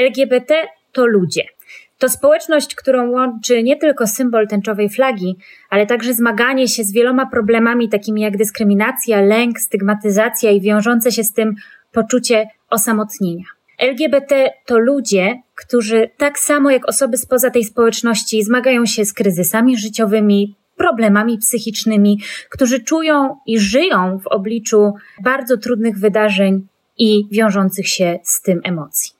LGBT to ludzie. To społeczność, którą łączy nie tylko symbol tęczowej flagi, ale także zmaganie się z wieloma problemami takimi jak dyskryminacja, lęk, stygmatyzacja i wiążące się z tym poczucie osamotnienia. LGBT to ludzie, którzy tak samo jak osoby spoza tej społeczności zmagają się z kryzysami życiowymi, problemami psychicznymi, którzy czują i żyją w obliczu bardzo trudnych wydarzeń i wiążących się z tym emocji.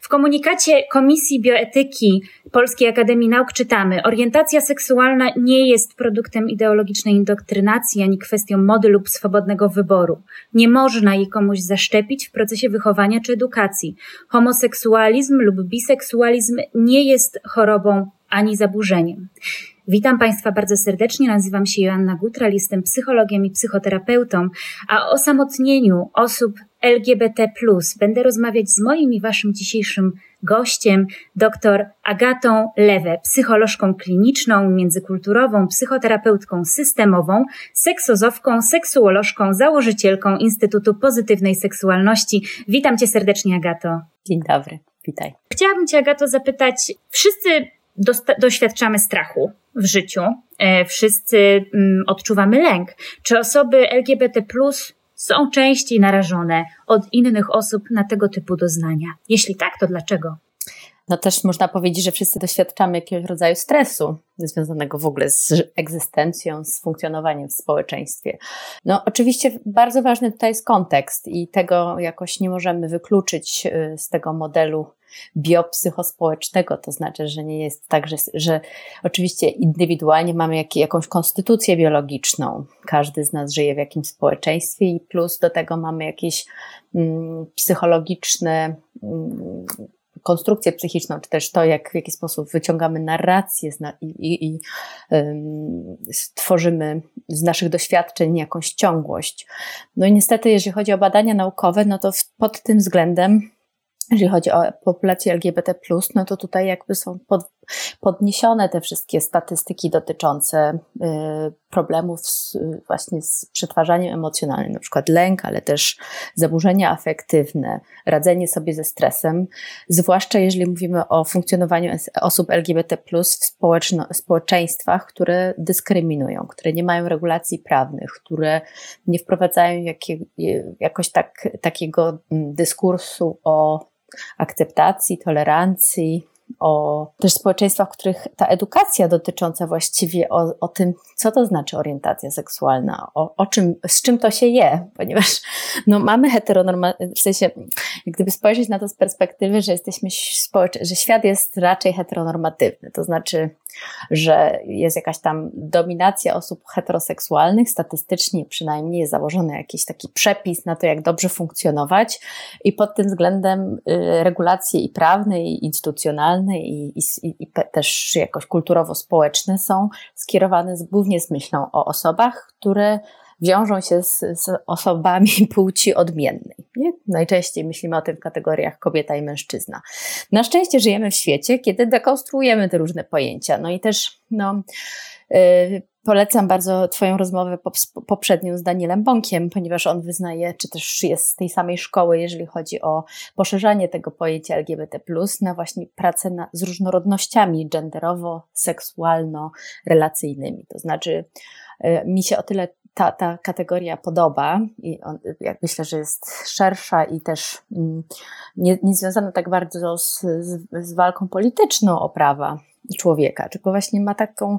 W komunikacie Komisji Bioetyki Polskiej Akademii Nauk czytamy: Orientacja seksualna nie jest produktem ideologicznej indoktrynacji ani kwestią mody lub swobodnego wyboru. Nie można jej komuś zaszczepić w procesie wychowania czy edukacji. Homoseksualizm lub biseksualizm nie jest chorobą ani zaburzeniem. Witam Państwa bardzo serdecznie. Nazywam się Joanna Gutral, jestem psychologiem i psychoterapeutą, a o osamotnieniu osób LGBT będę rozmawiać z moim i Waszym dzisiejszym gościem, dr Agatą Lewe, psycholożką kliniczną, międzykulturową, psychoterapeutką systemową, seksozowką, seksuolożką, założycielką Instytutu Pozytywnej Seksualności. Witam Cię serdecznie, Agato. Dzień dobry, witaj. Chciałabym Cię, Agato, zapytać, wszyscy doświadczamy strachu w życiu, e, wszyscy mm, odczuwamy lęk. Czy osoby LGBT są częściej narażone od innych osób na tego typu doznania? Jeśli tak, to dlaczego? No też można powiedzieć, że wszyscy doświadczamy jakiegoś rodzaju stresu związanego w ogóle z egzystencją, z funkcjonowaniem w społeczeństwie. No oczywiście bardzo ważny tutaj jest kontekst i tego jakoś nie możemy wykluczyć y, z tego modelu biopsychospołecznego, to znaczy, że nie jest tak, że, że oczywiście indywidualnie mamy jak, jakąś konstytucję biologiczną, każdy z nas żyje w jakimś społeczeństwie i plus do tego mamy jakieś mm, psychologiczne mm, konstrukcję psychiczną, czy też to, jak, w jaki sposób wyciągamy narrację i, i, i stworzymy z naszych doświadczeń jakąś ciągłość. No i niestety, jeżeli chodzi o badania naukowe, no to pod tym względem jeżeli chodzi o populację LGBT, no to tutaj jakby są pod, podniesione te wszystkie statystyki dotyczące y, problemów z, właśnie z przetwarzaniem emocjonalnym, na przykład lęk, ale też zaburzenia afektywne, radzenie sobie ze stresem, zwłaszcza jeżeli mówimy o funkcjonowaniu osób LGBT w społeczeństwach, które dyskryminują, które nie mają regulacji prawnych, które nie wprowadzają jakie, jakoś tak, takiego mm, dyskursu o akceptacji, tolerancji, o też społeczeństwach, w których ta edukacja dotycząca właściwie o, o tym, co to znaczy orientacja seksualna, o, o czym, z czym to się je, ponieważ no, mamy heteronormatywne, w sensie, gdyby spojrzeć na to z perspektywy, że jesteśmy że świat jest raczej heteronormatywny, to znaczy że jest jakaś tam dominacja osób heteroseksualnych, statystycznie przynajmniej jest założony jakiś taki przepis na to, jak dobrze funkcjonować i pod tym względem y, regulacje i prawne, i instytucjonalne, i, i, i też jakoś kulturowo-społeczne są skierowane z, głównie z myślą o osobach, które wiążą się z, z osobami płci odmiennej. Nie? Najczęściej myślimy o tym w kategoriach kobieta i mężczyzna. Na szczęście żyjemy w świecie, kiedy dekonstruujemy te różne pojęcia. No i też, no, yy, Polecam bardzo Twoją rozmowę poprzednią z Danielem Bąkiem, ponieważ on wyznaje, czy też jest z tej samej szkoły, jeżeli chodzi o poszerzanie tego pojęcia LGBT, na właśnie pracę na, z różnorodnościami genderowo-seksualno-relacyjnymi. To znaczy, mi się o tyle ta, ta kategoria podoba i on, myślę, że jest szersza i też mm, nie, nie związana tak bardzo z, z, z walką polityczną o prawa człowieka, tylko właśnie ma taką,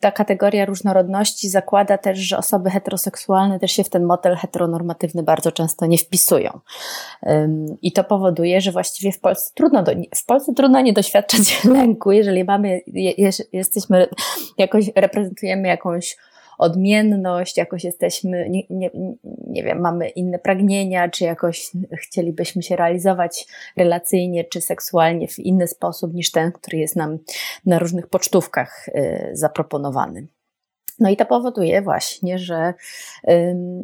ta kategoria różnorodności zakłada też, że osoby heteroseksualne też się w ten model heteronormatywny bardzo często nie wpisują. I to powoduje, że właściwie w Polsce trudno, do, w Polsce trudno nie doświadczać lęku, jeżeli mamy, jesteśmy, jakoś reprezentujemy jakąś odmienność, jakoś jesteśmy, nie, nie, nie wiem, mamy inne pragnienia, czy jakoś chcielibyśmy się realizować relacyjnie, czy seksualnie w inny sposób niż ten, który jest nam na różnych pocztówkach y, zaproponowany. No i to powoduje właśnie, że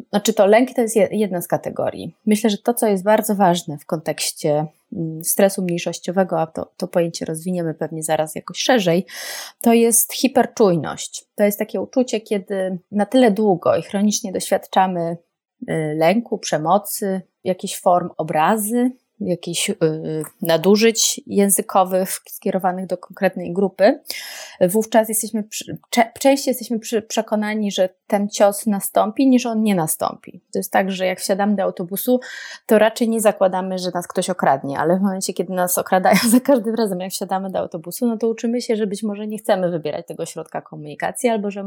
znaczy to lęk to jest jedna z kategorii. Myślę, że to, co jest bardzo ważne w kontekście stresu mniejszościowego, a to, to pojęcie rozwiniemy pewnie zaraz jakoś szerzej, to jest hiperczujność. To jest takie uczucie, kiedy na tyle długo i chronicznie doświadczamy y, lęku, przemocy, jakichś form obrazy, jakichś nadużyć językowych skierowanych do konkretnej grupy, wówczas jesteśmy, częściej jesteśmy przekonani, że ten cios nastąpi, niż on nie nastąpi. To jest tak, że jak wsiadamy do autobusu, to raczej nie zakładamy, że nas ktoś okradnie, ale w momencie, kiedy nas okradają za każdym razem, jak wsiadamy do autobusu, no to uczymy się, że być może nie chcemy wybierać tego środka komunikacji, albo że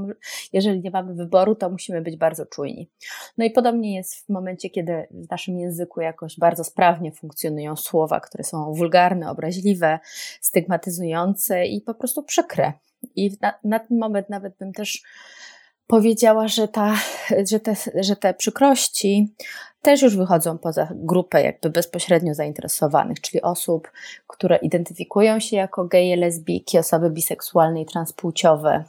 jeżeli nie mamy wyboru, to musimy być bardzo czujni. No i podobnie jest w momencie, kiedy w naszym języku jakoś bardzo sprawnie funkcjonują słowa, które są wulgarne, obraźliwe, stygmatyzujące i po prostu przykre. I na, na ten moment nawet bym też powiedziała, że, ta, że, te, że te przykrości też już wychodzą poza grupę jakby bezpośrednio zainteresowanych, czyli osób, które identyfikują się jako geje, lesbijki, osoby biseksualne i transpłciowe,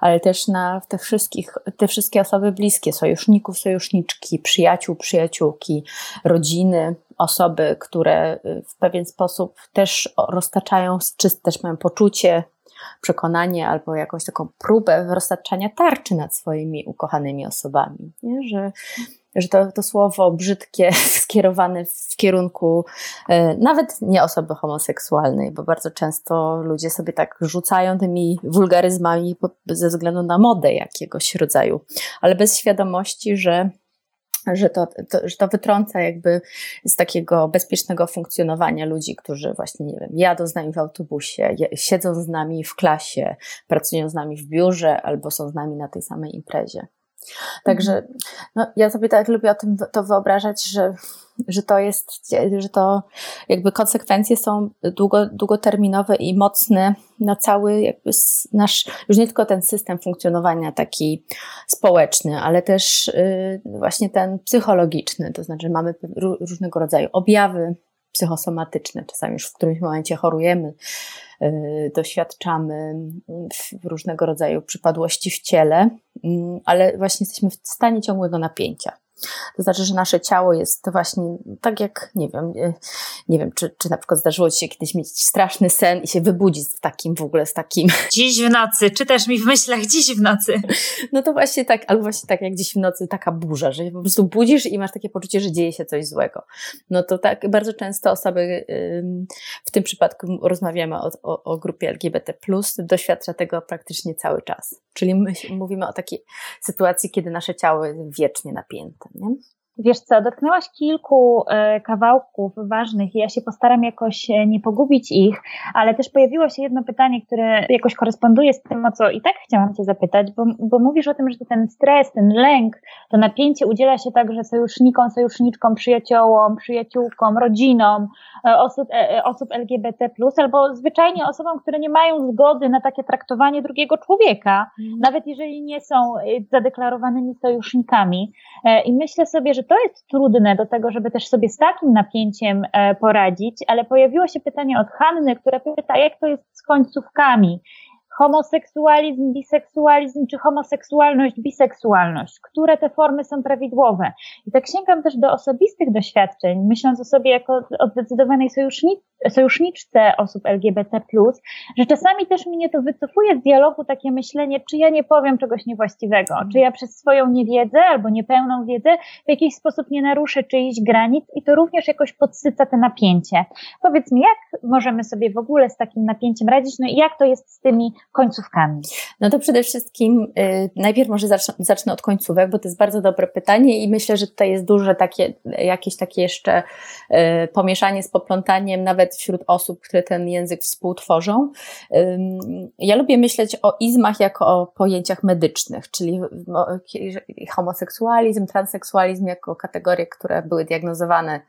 ale też na te, wszystkich, te wszystkie osoby bliskie, sojuszników, sojuszniczki, przyjaciół, przyjaciółki, rodziny, osoby, które w pewien sposób też roztaczają, czy też mają poczucie przekonanie albo jakąś taką próbę roztaczania tarczy nad swoimi ukochanymi osobami. Nie? Że, że to, to słowo brzydkie skierowane w kierunku e, nawet nie osoby homoseksualnej, bo bardzo często ludzie sobie tak rzucają tymi wulgaryzmami ze względu na modę jakiegoś rodzaju, ale bez świadomości, że że to, to, że to wytrąca jakby z takiego bezpiecznego funkcjonowania ludzi, którzy właśnie, nie wiem, jadą z nami w autobusie, siedzą z nami w klasie, pracują z nami w biurze albo są z nami na tej samej imprezie. Także mhm. no, ja sobie tak lubię o tym to wyobrażać, że, że to jest, że to jakby konsekwencje są długo, długoterminowe i mocne na cały jakby nasz, już nie tylko ten system funkcjonowania taki społeczny, ale też yy, właśnie ten psychologiczny, to znaczy mamy różnego rodzaju objawy psychosomatyczne, czasami już w którymś momencie chorujemy, Y, doświadczamy różnego rodzaju przypadłości w ciele, mm, ale właśnie jesteśmy w stanie ciągłego napięcia. To znaczy, że nasze ciało jest właśnie tak jak, nie wiem, nie, nie wiem, czy, czy na przykład zdarzyło Ci się kiedyś mieć straszny sen i się wybudzić w takim w ogóle, z takim... Dziś w nocy, czy też mi w myślach dziś w nocy. No to właśnie tak, albo właśnie tak jak dziś w nocy, taka burza, że po prostu budzisz i masz takie poczucie, że dzieje się coś złego. No to tak, bardzo często osoby, w tym przypadku rozmawiamy o, o, o grupie LGBT+, doświadcza tego praktycznie cały czas. Czyli my mówimy o takiej sytuacji, kiedy nasze ciało jest wiecznie napięte. Nie? Wiesz co, dotknęłaś kilku e, kawałków ważnych i ja się postaram jakoś e, nie pogubić ich, ale też pojawiło się jedno pytanie, które jakoś koresponduje z tym, o co i tak chciałam Cię zapytać, bo, bo mówisz o tym, że ten stres, ten lęk, to napięcie udziela się także sojusznikom, sojuszniczkom, przyjaciołom, przyjaciółkom, rodzinom e, osób, osób LGBT, albo zwyczajnie osobom, które nie mają zgody na takie traktowanie drugiego człowieka, mm. nawet jeżeli nie są zadeklarowanymi sojusznikami. I myślę sobie, że to jest trudne do tego, żeby też sobie z takim napięciem e, poradzić, ale pojawiło się pytanie od Hanny, która pyta, jak to jest z końcówkami homoseksualizm, biseksualizm, czy homoseksualność, biseksualność, które te formy są prawidłowe. I tak sięgam też do osobistych doświadczeń, myśląc o sobie jako o zdecydowanej sojuszniczce osób LGBT, że czasami też mnie to wycofuje z dialogu takie myślenie, czy ja nie powiem czegoś niewłaściwego, czy ja przez swoją niewiedzę albo niepełną wiedzę w jakiś sposób nie naruszę czyichś granic i to również jakoś podsyca te napięcie. Powiedz mi, jak możemy sobie w ogóle z takim napięciem radzić, no i jak to jest z tymi końcówkami? No to przede wszystkim y, najpierw może zacznę, od końcówek, bo to jest bardzo dobre pytanie i myślę, że tutaj jest duże takie, jakieś takie jeszcze y, pomieszanie z poplątaniem nawet wśród osób, które ten język współtworzą. Ja lubię myśleć o izmach jako o pojęciach medycznych, czyli homoseksualizm, transseksualizm jako kategorie, które były diagnozowane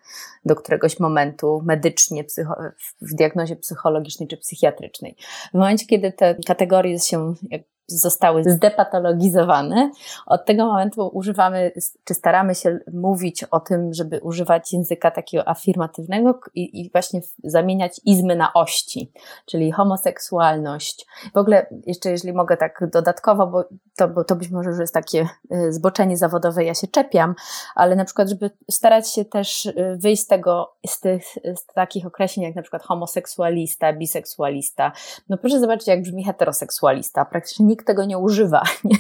do któregoś momentu medycznie, w diagnozie psychologicznej czy psychiatrycznej. W momencie, kiedy te kategorie się zostały zdepatologizowane. Od tego momentu używamy, czy staramy się mówić o tym, żeby używać języka takiego afirmatywnego i, i właśnie zamieniać izmy na ości, czyli homoseksualność. W ogóle, jeszcze jeżeli mogę tak dodatkowo, bo to, bo to być może już jest takie y, zboczenie zawodowe, ja się czepiam, ale na przykład, żeby starać się też y, wyjść z tego, z tych z takich określeń, jak na przykład homoseksualista, biseksualista. No proszę zobaczyć, jak brzmi heteroseksualista. Praktycznie nikt tego nie używa. Nie?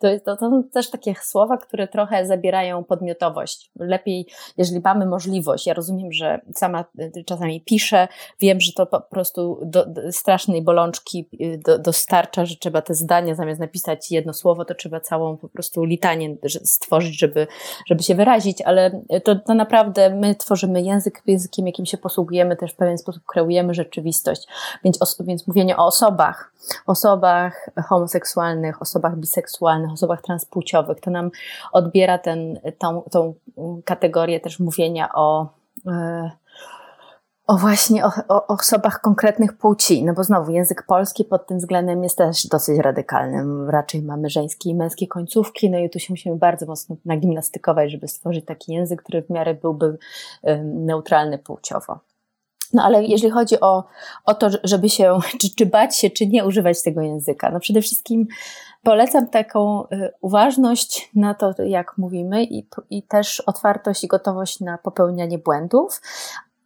To, to, są też takie słowa, które trochę zabierają podmiotowość. Lepiej, jeżeli mamy możliwość, ja rozumiem, że sama y, czasami piszę, wiem, że to po prostu do, do strasznej bolączki y, do, dostarcza, że trzeba te zdania zamiast napisać jedno słowo, to trzeba całą po prostu litanię stworzyć, żeby, żeby się wyrazić, ale to, to naprawdę my tworzymy język, językiem, jakim się posługujemy, też w pewien sposób kreujemy rzeczywistość. Więc, więc mówienie o osobach, osobach homoseksualnych, osobach biseksualnych, osobach transpłciowych, to nam odbiera ten, tą, tą kategorię też mówienia o, e, o właśnie o, o, osobach konkretnych płci, no bo znowu język polski pod tym względem jest też dosyć radykalny. Raczej mamy żeńskie i męskie końcówki, no i tu się musimy bardzo mocno nagimnastykować, żeby stworzyć taki język, który w miarę byłby neutralny płciowo. No ale jeżeli chodzi o, o to, żeby się, czy, czy bać się, czy nie używać tego języka, no przede wszystkim polecam taką y, uważność na to, jak mówimy i, i też otwartość i gotowość na popełnianie błędów,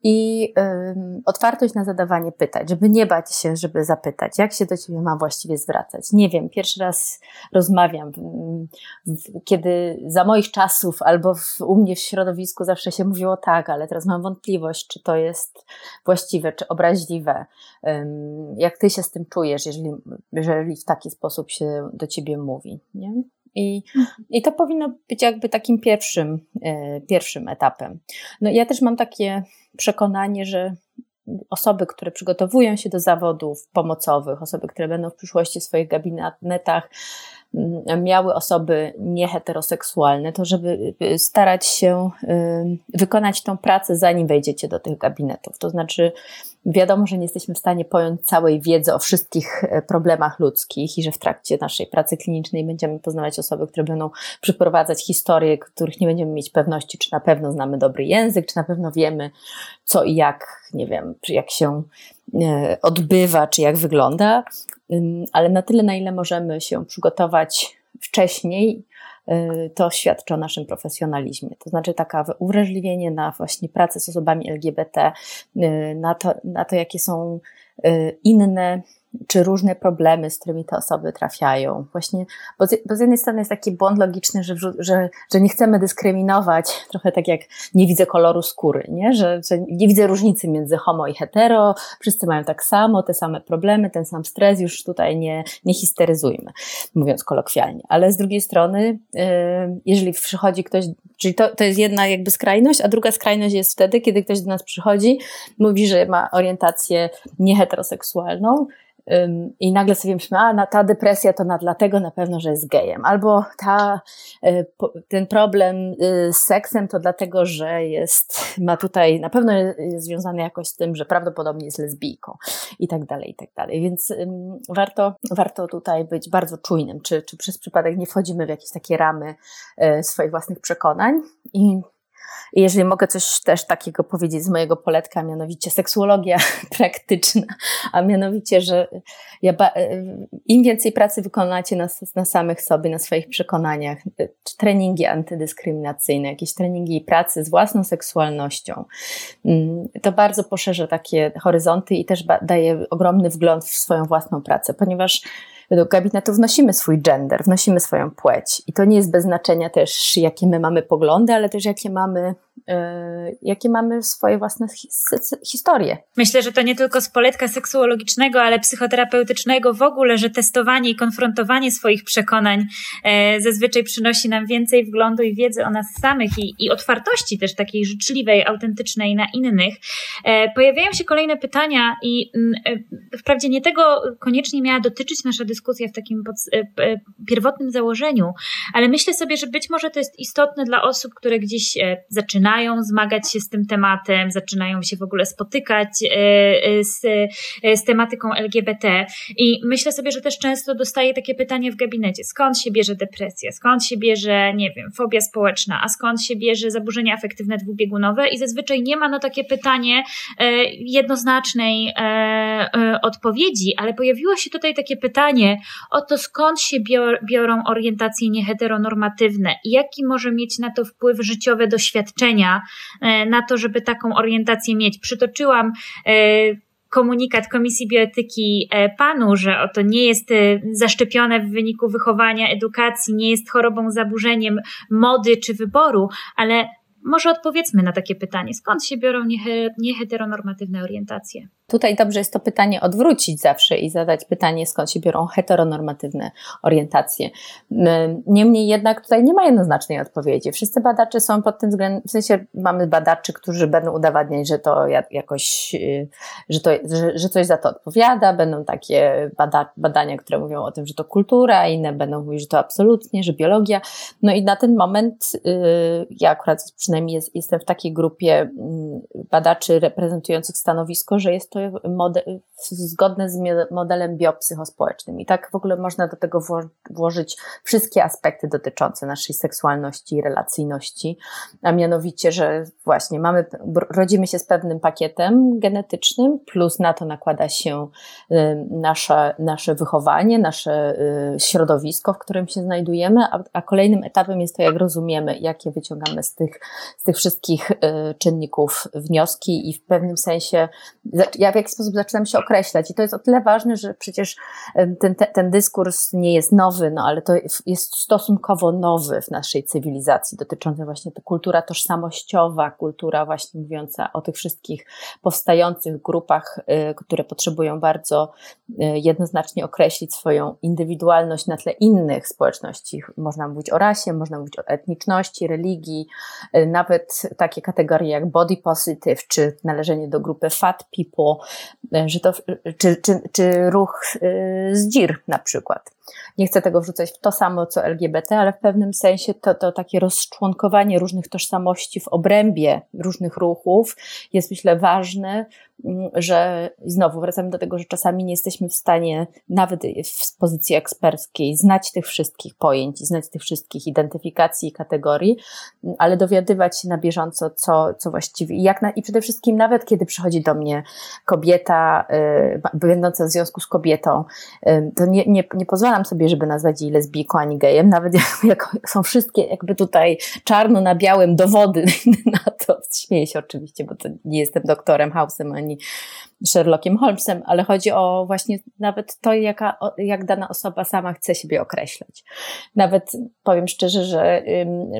i um, otwartość na zadawanie pytań, żeby nie bać się, żeby zapytać, jak się do ciebie ma właściwie zwracać. Nie wiem, pierwszy raz rozmawiam, kiedy za moich czasów albo w, u mnie w środowisku zawsze się mówiło tak, ale teraz mam wątpliwość, czy to jest właściwe, czy obraźliwe. Um, jak ty się z tym czujesz, jeżeli, jeżeli w taki sposób się do ciebie mówi, nie? I, I to powinno być jakby takim pierwszym, e, pierwszym etapem. No ja też mam takie przekonanie, że osoby, które przygotowują się do zawodów pomocowych, osoby, które będą w przyszłości w swoich gabinetach mm, miały osoby nieheteroseksualne, to żeby y, starać się y, wykonać tą pracę, zanim wejdziecie do tych gabinetów. To znaczy, Wiadomo, że nie jesteśmy w stanie pojąć całej wiedzy o wszystkich e, problemach ludzkich i że w trakcie naszej pracy klinicznej będziemy poznawać osoby, które będą przyprowadzać historie, których nie będziemy mieć pewności, czy na pewno znamy dobry język, czy na pewno wiemy, co i jak, nie wiem, jak się e, odbywa, czy jak wygląda, ale na tyle, na ile możemy się przygotować wcześniej, to świadczy o naszym profesjonalizmie. To znaczy taka uwrażliwienie na właśnie pracę z osobami LGBT, y, na to, na to jakie są y, inne czy różne problemy, z którymi te osoby trafiają. Właśnie, bo z, bo z jednej strony jest taki błąd logiczny, że, że, że nie chcemy dyskryminować, trochę tak jak nie widzę koloru skóry, nie? Że, że nie widzę różnicy między homo i hetero, wszyscy mają tak samo, te same problemy, ten sam stres, już tutaj nie, nie histeryzujmy, mówiąc kolokwialnie. Ale z drugiej strony, yy, jeżeli przychodzi ktoś, czyli to, to jest jedna jakby skrajność, a druga skrajność jest wtedy, kiedy ktoś do nas przychodzi, mówi, że ma orientację nieheteroseksualną, i nagle sobie myślimy, a ta depresja to na, dlatego na pewno, że jest gejem, albo ta, e, ten problem y, z seksem to dlatego, że jest, ma tutaj, na pewno jest związany jakoś z tym, że prawdopodobnie jest lesbijką i tak dalej, i tak dalej. Więc warto, warto tutaj być bardzo czujnym, czy, czy przez przypadek nie wchodzimy w jakieś takie ramy e, swoich własnych przekonań i i jeżeli mogę coś też takiego powiedzieć z mojego poletka, mianowicie seksuologia praktyczna, a mianowicie, że ja im więcej pracy wykonacie na, na samych sobie, na swoich przekonaniach, czy treningi antydyskryminacyjne, jakieś treningi pracy z własną seksualnością, mm, to bardzo poszerza takie horyzonty i też daje ogromny wgląd w swoją własną pracę, ponieważ do gabinetu wnosimy swój gender, wnosimy swoją płeć. I to nie jest bez znaczenia też, jakie my mamy poglądy, ale też jakie mamy E, jakie mamy swoje własne historie. Myślę, że to nie tylko z poletka seksuologicznego, ale psychoterapeutycznego w ogóle, że testowanie i konfrontowanie swoich przekonań e, zazwyczaj przynosi nam więcej wglądu i wiedzy o nas samych i, i otwartości też takiej życzliwej, autentycznej na innych. E, pojawiają się kolejne pytania i mm, wprawdzie nie tego koniecznie miała dotyczyć nasza dyskusja w takim pod, pierwotnym założeniu, ale myślę sobie, że być może to jest istotne dla osób, które gdzieś zaczynają zaczynają zmagać się z tym tematem, zaczynają się w ogóle spotykać e, e, z, e, z tematyką LGBT. I myślę sobie, że też często dostaję takie pytanie w gabinecie: skąd się bierze depresja, skąd się bierze, nie wiem, fobia społeczna, a skąd się bierze zaburzenia afektywne dwubiegunowe? I zazwyczaj nie ma na takie pytanie jednoznacznej odpowiedzi, ale pojawiło się tutaj takie pytanie o to, skąd się biorą orientacje nieheteronormatywne i jaki może mieć na to wpływ życiowe doświadczenia E, na to, żeby taką orientację mieć. Przytoczyłam e, komunikat Komisji Bioetyki e, panu, że oto nie jest zaszczepione w wyniku wychowania, edukacji, nie jest chorobą, zaburzeniem mody czy wyboru, ale może odpowiedzmy na takie pytanie, skąd się biorą nieheteronormatywne orientacje? Tutaj dobrze jest to pytanie odwrócić zawsze i zadać pytanie, skąd się biorą heteronormatywne orientacje. Niemniej jednak tutaj nie ma jednoznacznej odpowiedzi. Wszyscy badacze są pod tym względem, w sensie mamy badaczy, którzy będą udowadniać, że to jakoś, y, że, to, że, że coś za to odpowiada, będą takie bada, badania, które mówią o tym, że to kultura, inne będą mówić, że to absolutnie, że biologia. No i na ten moment y, ja akurat przynajmniej jest, jestem w takiej grupie mm, badaczy reprezentujących stanowisko, że jest to zgodne z modelem biopsychospołecznym. I tak w ogóle można do tego włożyć wszystkie aspekty dotyczące naszej seksualności i relacyjności, a mianowicie, że właśnie mamy, rodzimy się z pewnym pakietem genetycznym, plus na to nakłada się nasze, nasze wychowanie, nasze y, środowisko, w którym się znajdujemy, a, a kolejnym etapem jest to, jak rozumiemy, jakie wyciągamy z tych, z tych wszystkich y, czynników wnioski i w pewnym sensie, ja w jaki sposób zaczynam się określać. I to jest o tyle ważne, że przecież ten, ten dyskurs nie jest nowy, no ale to jest stosunkowo nowy w naszej cywilizacji, dotyczący właśnie to kultura tożsamościowa, kultura właśnie mówiąca o tych wszystkich powstających grupach, y, które potrzebują bardzo y, jednoznacznie określić swoją indywidualność na tle innych społeczności. Można mówić o rasie, można mówić o etniczności, religii, y, nawet takie kategorie jak body positive, czy należenie do grupy fat people, E, że to, czy, czy, czy ruch e, z dzir na przykład. Nie chcę tego wrzucać w to samo co LGBT, ale w pewnym sensie to, to takie rozczłonkowanie różnych tożsamości w obrębie różnych ruchów jest myślę ważne, że znowu wracamy do tego, że czasami nie jesteśmy w stanie nawet w pozycji eksperckiej znać tych wszystkich pojęć, znać tych wszystkich identyfikacji i kategorii, ale dowiadywać się na bieżąco, co, co właściwie, jak na, i przede wszystkim nawet kiedy przychodzi do mnie kobieta, y, będąca w związku z kobietą, y, to nie, nie, nie pozwalam sobie, żeby nazwać jej lesbijką ani gejem, nawet jak, jak są wszystkie jakby tutaj czarno na białym dowody na to. Śmieję się oczywiście, bo to nie jestem doktorem House'em ani Sherlockiem Holmesem, ale chodzi o właśnie nawet to, jaka, jak dana osoba sama chce siebie określać. Nawet powiem szczerze, że,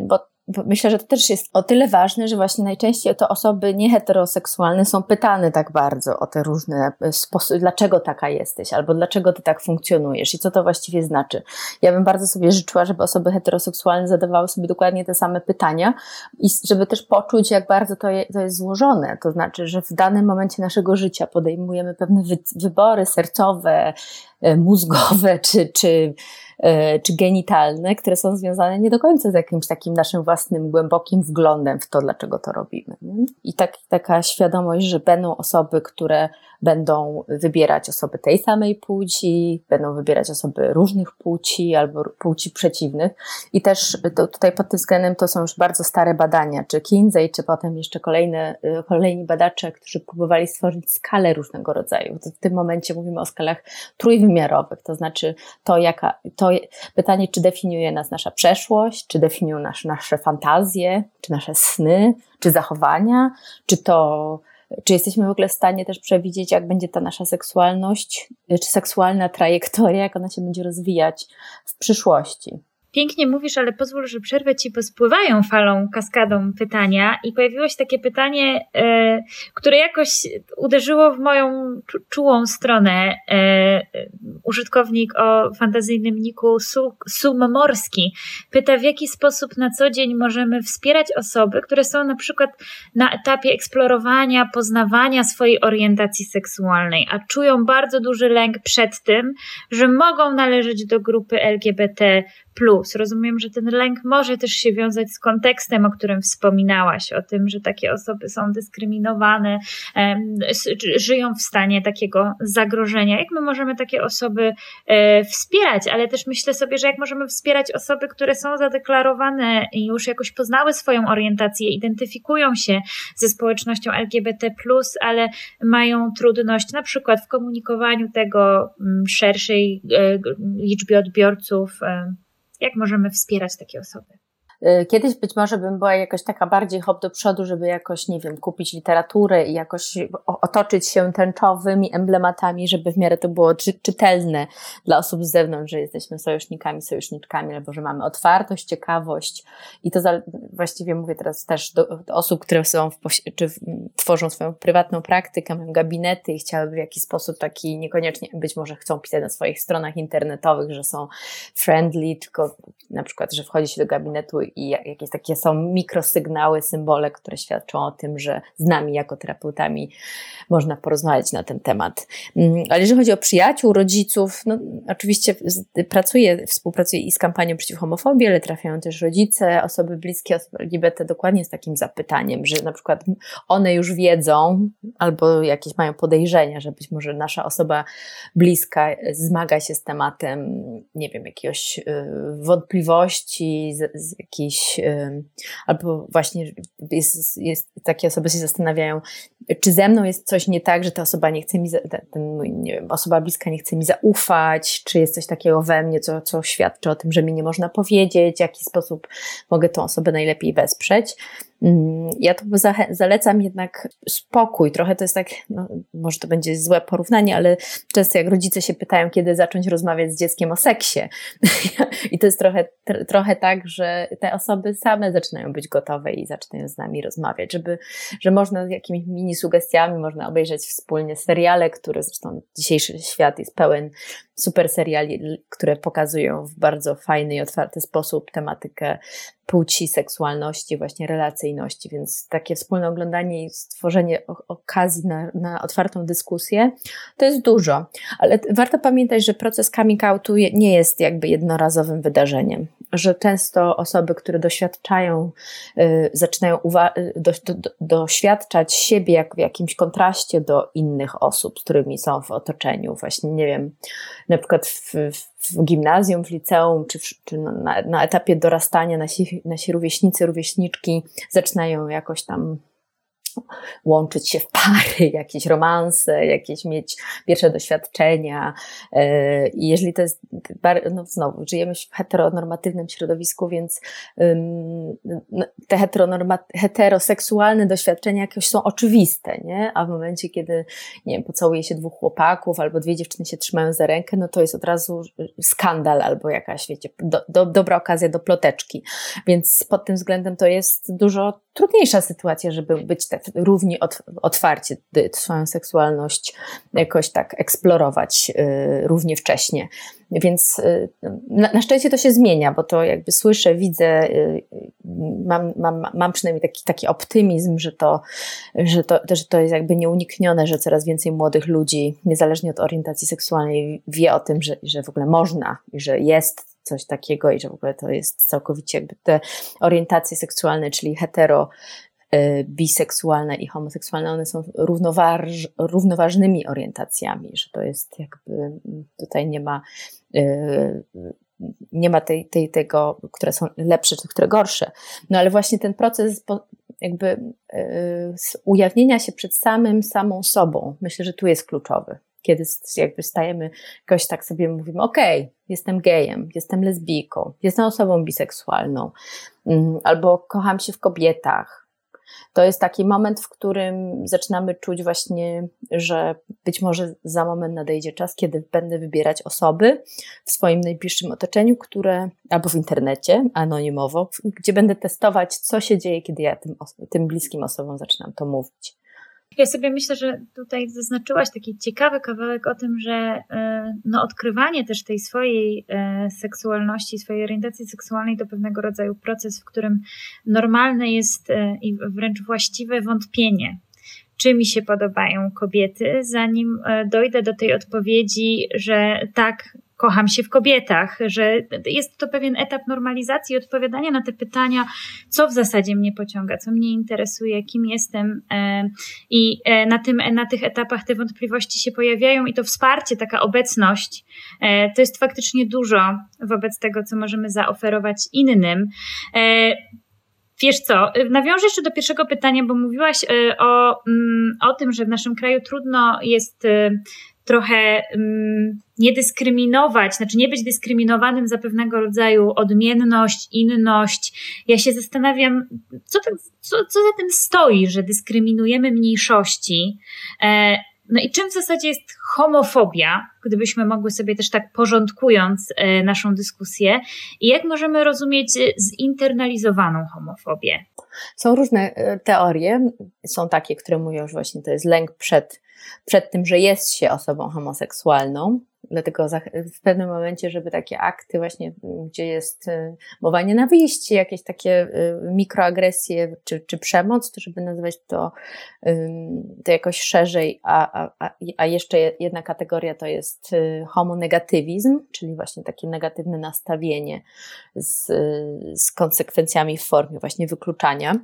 bo myślę, że to też jest o tyle ważne, że właśnie najczęściej to osoby nieheteroseksualne są pytane tak bardzo o te różne sposoby, dlaczego taka jesteś, albo dlaczego ty tak funkcjonujesz i co to właściwie znaczy. Ja bym bardzo sobie życzyła, żeby osoby heteroseksualne zadawały sobie dokładnie te same pytania i żeby też poczuć, jak bardzo to, je, to jest złożone. To znaczy, że w danym momencie naszego życia podejmujemy pewne wy, wybory sercowe, e, mózgowe czy, czy E, czy genitalne, które są związane nie do końca z jakimś takim naszym własnym głębokim wglądem w to, dlaczego to robimy. I tak, taka świadomość, że będą osoby, które będą wybierać osoby tej samej płci, będą wybierać osoby różnych płci albo płci przeciwnych. I też to, tutaj pod tym względem to są już bardzo stare badania, czy Kinsey, czy potem jeszcze kolejne, y, kolejni badacze, którzy próbowali stworzyć skalę różnego rodzaju. To w tym momencie mówimy o skalach trójwymiarowych, to znaczy to, jaka, to pytanie, czy definiuje nas nasza przeszłość, czy definiują nas, nasze fantazje, czy nasze sny, czy zachowania, czy to czy jesteśmy w ogóle w stanie też przewidzieć, jak będzie ta nasza seksualność, czy seksualna trajektoria, jak ona się będzie rozwijać w przyszłości? Pięknie mówisz, ale pozwól, że przerwę ci, bo spływają falą, kaskadą pytania i pojawiło się takie pytanie, e, które jakoś uderzyło w moją czułą stronę. E, użytkownik o fantazyjnym niku Summorski pyta, w jaki sposób na co dzień możemy wspierać osoby, które są na przykład na etapie eksplorowania, poznawania swojej orientacji seksualnej, a czują bardzo duży lęk przed tym, że mogą należeć do grupy LGBT Rozumiem, że ten lęk może też się wiązać z kontekstem, o którym wspominałaś, o tym, że takie osoby są dyskryminowane, żyją w stanie takiego zagrożenia. Jak my możemy takie osoby e, wspierać, ale też myślę sobie, że jak możemy wspierać osoby, które są zadeklarowane i już jakoś poznały swoją orientację, identyfikują się ze społecznością LGBT, ale mają trudność na przykład w komunikowaniu tego mm, szerszej e, liczbie odbiorców, jak możemy wspierać takie osoby? Y, kiedyś być może bym była jakoś taka bardziej hop do przodu, żeby jakoś, nie wiem, kupić literaturę i jakoś otoczyć się tęczowymi emblematami, żeby w miarę to było czy, czytelne dla osób z zewnątrz, że jesteśmy sojusznikami, sojuszniczkami, albo że mamy otwartość, ciekawość. I to właściwie mówię teraz też do, do osób, które są w, czy w, tworzą swoją prywatną praktykę, mają gabinety i chciałyby w jakiś sposób taki, niekoniecznie być może chcą pisać na swoich stronach internetowych, że są friendly, tylko na przykład, że wchodzi się do gabinetu i jakieś takie są mikrosygnały, symbole, które świadczą o tym, że z nami jako terapeutami można porozmawiać na ten temat. Mm, ale jeżeli chodzi o przyjaciół, rodziców, no oczywiście pracuję, współpracuję i z kampanią przeciw homofobii, ale trafiają też rodzice, osoby bliskie, osoby LGBT dokładnie z takim zapytaniem, że na przykład one już wiedzą albo jakieś mają podejrzenia, że być może nasza osoba bliska zmaga się z tematem, nie wiem, jakiegoś y, wątpliwości, z, z jakiejś, albo właśnie jest, jest, takie osoby się zastanawiają, czy ze mną jest coś nie tak, że ta osoba nie chce mi, ten, nie wiem, osoba bliska nie chce mi zaufać, czy jest coś takiego we mnie, co, co świadczy o tym, że mi nie można powiedzieć, w jaki sposób mogę tą osobę najlepiej wesprzeć. Mm, ja tu zalecam jednak spokój. Trochę to jest tak, no, może to będzie złe porównanie, ale często jak rodzice się pytają, kiedy zacząć rozmawiać z dzieckiem o seksie. I to jest trochę, trochę tak, że te osoby same zaczynają być gotowe i zaczynają z nami rozmawiać, żeby, że można z jakimiś mini sugestiami, można obejrzeć wspólnie seriale, które zresztą dzisiejszy świat jest pełen super seriali, które pokazują w bardzo fajny i otwarty sposób tematykę płci, seksualności, właśnie relacyjności, więc takie wspólne oglądanie i stworzenie okazji na, na otwartą dyskusję to jest dużo, ale warto pamiętać, że proces coming outu nie jest jakby jednorazowym wydarzeniem, że często osoby, które doświadczają, y, zaczynają y, do, do, doświadczać siebie jak w jakimś kontraście do innych osób, z którymi są w otoczeniu, właśnie nie wiem, na przykład w, w gimnazjum, w liceum, czy, w, czy na, na etapie dorastania nasi, nasi rówieśnicy, rówieśniczki zaczynają jakoś tam łączyć się w pary, jakieś romanse, jakieś mieć pierwsze doświadczenia. E, I jeżeli to jest, no znowu, żyjemy w heteronormatywnym środowisku, więc no, te heteroseksualne doświadczenia jakoś są oczywiste, nie? A w momencie, kiedy, nie wiem, pocałuje się dwóch chłopaków albo dwie dziewczyny się trzymają za rękę, no to jest od razu skandal albo jakaś, wiecie, do, do, dobra okazja do ploteczki. Więc pod tym względem to jest dużo trudniejsza sytuacja, żeby być tak równie otwarcie swoją seksualność jakoś tak eksplorować y, równie wcześnie. Więc y, na, na szczęście to się zmienia, bo to jakby słyszę, widzę, y, mam, mam, mam przynajmniej taki, taki optymizm, że to, że, to, że to jest jakby nieuniknione, że coraz więcej młodych ludzi, niezależnie od orientacji seksualnej, wie o tym, że, że w ogóle można i że jest coś takiego i że w ogóle to jest całkowicie jakby te orientacje seksualne, czyli hetero, y, biseksualne i homoseksualne, one są równoważ, równoważnymi orientacjami, że to jest jakby, tutaj nie ma, y, nie ma tej, tej, tego, które są lepsze czy które gorsze. No ale właśnie ten proces jakby y, ujawnienia się przed samym, samą sobą, myślę, że tu jest kluczowy kiedy jakby stajemy, jakoś tak sobie mówimy, okej, okay, jestem gejem, jestem lesbijką, jestem osobą biseksualną, mm, albo kocham się w kobietach. To jest taki moment, w którym zaczynamy czuć właśnie, że być może za moment nadejdzie czas, kiedy będę wybierać osoby w swoim najbliższym otoczeniu, które, albo w internecie, anonimowo, gdzie będę testować, co się dzieje, kiedy ja tym, tym bliskim osobom zaczynam to mówić. Ja sobie myślę, że tutaj zaznaczyłaś taki ciekawy kawałek o tym, że e, no, odkrywanie też tej swojej e, seksualności, swojej orientacji seksualnej to pewnego rodzaju proces, w którym normalne jest e, i wręcz właściwe wątpienie czy mi się podobają kobiety, zanim dojdę do tej odpowiedzi, że tak, kocham się w kobietach, że jest to pewien etap normalizacji odpowiadania na te pytania, co w zasadzie mnie pociąga, co mnie interesuje, kim jestem e, i e, na, tym, na tych etapach te wątpliwości się pojawiają i to wsparcie, taka obecność, e, to jest faktycznie dużo wobec tego, co możemy zaoferować innym. Wiesz co, nawiążę jeszcze do pierwszego pytania, bo mówiłaś o, mm, o tym, że w naszym kraju trudno jest trochę um, nie dyskryminować, znaczy nie być dyskryminowanym za pewnego rodzaju odmienność, inność. Ja się zastanawiam, co, co, co za tym stoi, że dyskryminujemy mniejszości. E, no i czym w zasadzie jest homofobia, gdybyśmy mogły sobie też tak porządkując e, naszą dyskusję, i jak możemy rozumieć zinternalizowaną homofobię? Są różne e, teorie. Są takie, które mówią, że właśnie to jest lęk przed przed tym, że jest się osobą homoseksualną. Dlatego w pewnym momencie, żeby takie akty właśnie, gdzie jest y, mowa nienawiści, jakieś takie y, mikroagresje czy, czy przemoc, to żeby nazywać to, to jakoś szerzej, a, a, a jeszcze jedna kategoria to jest y, homonegatywizm, czyli właśnie takie negatywne nastawienie z, z konsekwencjami w formie właśnie wykluczania.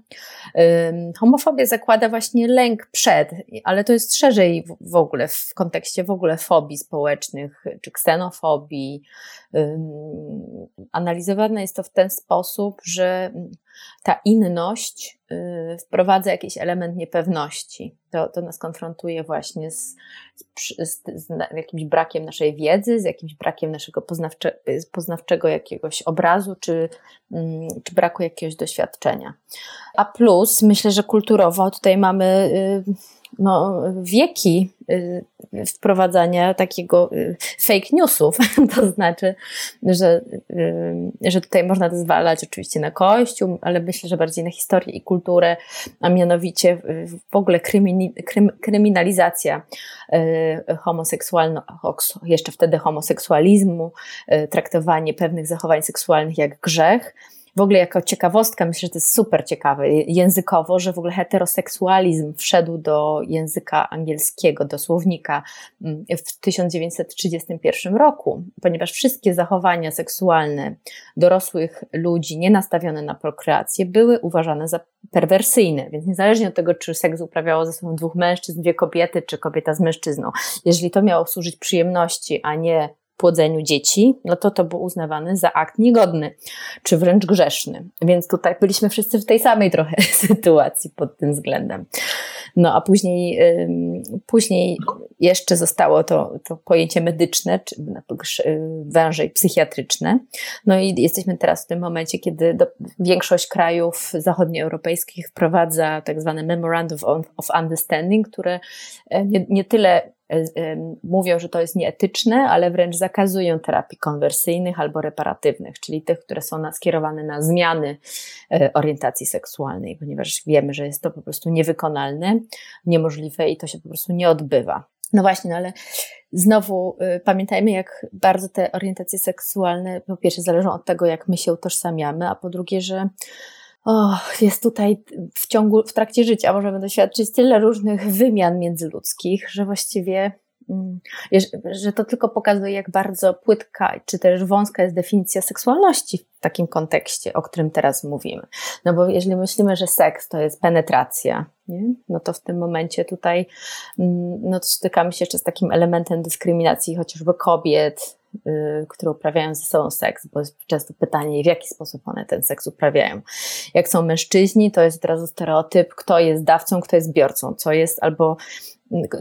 Homofobia zakłada właśnie lęk przed, ale to jest szerzej w ogóle, w kontekście w ogóle fobii społecznych, czy ksenofobii. Analizowane jest to w ten sposób, że ta inność y, wprowadza jakiś element niepewności. To, to nas konfrontuje właśnie z, z, z, jakimś brakiem naszej wiedzy, z jakimś brakiem naszego poznawcze, poznawczego jakiegoś obrazu, czy, czy braku jakiegoś doświadczenia. A plus, myślę, że kulturowo tutaj mamy y, no, wieki y, wprowadzania takiego y, fake newsów. To znaczy, że, y, że tutaj można to zwalać oczywiście na Kościół, ale myślę, że bardziej na historię i kulturę, a mianowicie w ogóle krymini, krym, kryminalizacja homoseksualno, jeszcze wtedy homoseksualizmu, traktowanie pewnych zachowań seksualnych jak grzech w ogóle jako ciekawostka, myślę, że to jest super ciekawe językowo, że w ogóle heteroseksualizm wszedł do języka angielskiego, do słownika mm, w 1931 roku, ponieważ wszystkie zachowania seksualne dorosłych ludzi nienastawione na prokreację były uważane za perwersyjne, więc niezależnie od tego, czy seks uprawiało ze sobą dwóch mężczyzn, dwie kobiety, czy kobieta z mężczyzną, jeżeli to miało służyć przyjemności, a nie płodzeniu dzieci, no to to był uznawany za akt niegodny, czy wręcz grzeszny. Więc tutaj byliśmy wszyscy w tej samej trochę sytuacji pod tym względem. No a później, później jeszcze zostało to, to pojęcie medyczne, czy wężej psychiatryczne. No i jesteśmy teraz w tym momencie, kiedy do, większość krajów zachodnioeuropejskich wprowadza tak zwane Memorandum of Understanding, które e, nie, nie tyle mówią, że to jest nieetyczne, ale wręcz zakazują terapii konwersyjnych albo reparatywnych, czyli tych, które są skierowane na zmiany e, orientacji seksualnej, ponieważ wiemy, że jest to po prostu niewykonalne, niemożliwe i to się po prostu nie odbywa. No właśnie, no ale znowu y, pamiętajmy, jak bardzo te orientacje seksualne po pierwsze zależą od tego, jak my się utożsamiamy, a po drugie, że oh, jest tutaj w ciągu, w trakcie życia możemy doświadczyć tyle różnych wymian międzyludzkich, że właściwie mm, że to tylko pokazuje, jak bardzo płytka czy też wąska jest definicja seksualności w takim kontekście, o którym teraz mówimy. No bo jeżeli myślimy, że seks to jest penetracja, nie? no to w tym momencie tutaj mm, no stykamy się jeszcze z takim elementem dyskryminacji chociażby kobiet, które uprawiają ze sobą seks, bo jest często pytanie, w jaki sposób one ten seks uprawiają. Jak są mężczyźni, to jest od razu stereotyp, kto jest dawcą, kto jest biorcą, co jest albo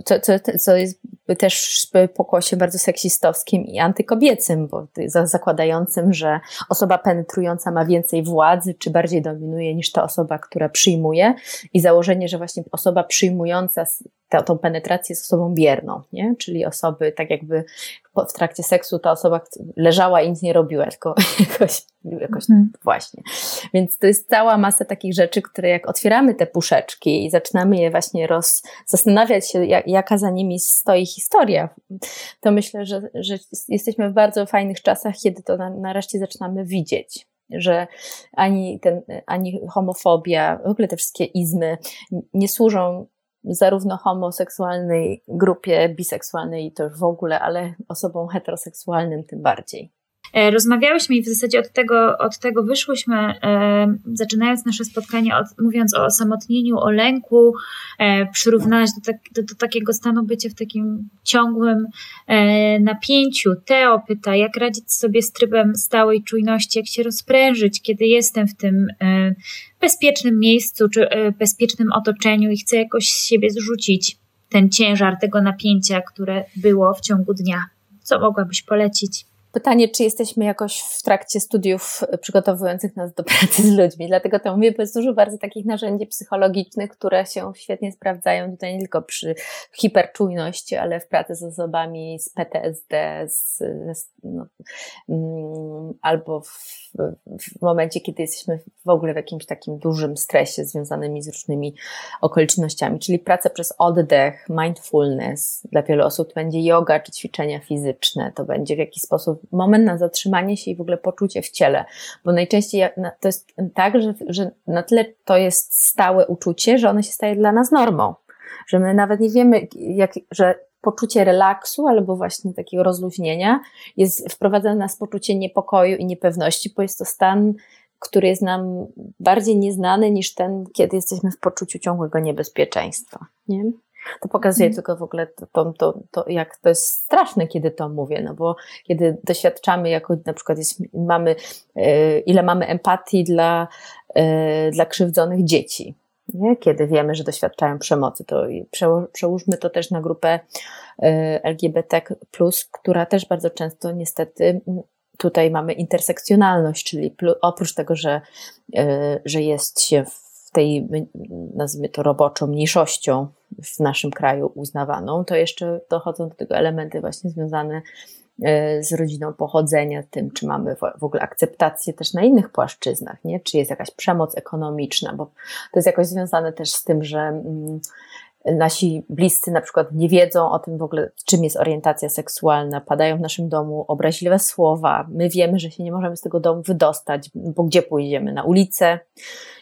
co, co, co jest też pokłosie bardzo seksistowskim i antykobiecym, bo zakładającym, że osoba penetrująca ma więcej władzy, czy bardziej dominuje niż ta osoba, która przyjmuje i założenie, że właśnie osoba przyjmująca tę, tą penetrację jest osobą bierną, nie? czyli osoby tak jakby w trakcie seksu ta osoba leżała i nic nie robiła, tylko jakoś, jakoś mhm. właśnie. Więc to jest cała masa takich rzeczy, które jak otwieramy te puszeczki i zaczynamy je właśnie roz, zastanawiać się, jak, jaka za nimi stoi historia, to myślę, że, że jesteśmy w bardzo fajnych czasach, kiedy to nareszcie zaczynamy widzieć że ani, ten, ani homofobia, w ogóle te wszystkie izmy nie służą zarówno homoseksualnej grupie, biseksualnej to już w ogóle, ale osobom heteroseksualnym tym bardziej. Rozmawiałyśmy i w zasadzie od tego, od tego wyszłyśmy, zaczynając nasze spotkanie, od, mówiąc o osamotnieniu, o lęku, przyrównałaś do, tak, do, do takiego stanu bycia w takim ciągłym napięciu. Teo pyta, jak radzić sobie z trybem stałej czujności, jak się rozprężyć, kiedy jestem w tym bezpiecznym miejscu czy bezpiecznym otoczeniu i chcę jakoś z siebie zrzucić ten ciężar tego napięcia, które było w ciągu dnia. Co mogłabyś polecić? Pytanie, czy jesteśmy jakoś w trakcie studiów przygotowujących nas do pracy z ludźmi. Dlatego to mówię, bo jest dużo bardzo takich narzędzi psychologicznych, które się świetnie sprawdzają tutaj nie tylko przy hiperczujności, ale w pracy z osobami z PTSD, z, z no, um, albo w, w momencie, kiedy jesteśmy w ogóle w jakimś takim dużym stresie związanymi z różnymi okolicznościami. Czyli praca przez oddech, mindfulness. Dla wielu osób to będzie yoga czy ćwiczenia fizyczne. To będzie w jakiś sposób moment na zatrzymanie się i w ogóle poczucie w ciele, bo najczęściej to jest tak, że, że na tyle to jest stałe uczucie, że ono się staje dla nas normą, że my nawet nie wiemy, jak, że poczucie relaksu albo właśnie takiego rozluźnienia jest wprowadzane nas poczucie niepokoju i niepewności, bo jest to stan, który jest nam bardziej nieznany niż ten, kiedy jesteśmy w poczuciu ciągłego niebezpieczeństwa. Nie? To pokazuje mm. tylko w ogóle to, to, to, jak to jest straszne, kiedy to mówię, no bo kiedy doświadczamy, jako na przykład jest, mamy, e, ile mamy empatii dla, e, dla krzywdzonych dzieci, nie? kiedy wiemy, że doświadczają przemocy, to przełóżmy to też na grupę e, LGBT, która też bardzo często niestety tutaj mamy intersekcjonalność, czyli oprócz tego, że, że jest się w tej, nazwijmy to roboczo, mniejszością w naszym kraju uznawaną, to jeszcze dochodzą do tego elementy właśnie związane e, z rodziną pochodzenia, tym, czy mamy w ogóle akceptację też na innych płaszczyznach, nie? czy jest jakaś przemoc ekonomiczna, bo to jest jakoś związane też z tym, że mm, nasi bliscy na przykład nie wiedzą o tym w ogóle, czym jest orientacja seksualna, padają w naszym domu obraźliwe słowa, my wiemy, że się nie możemy z tego domu wydostać, bo gdzie pójdziemy? Na ulicę?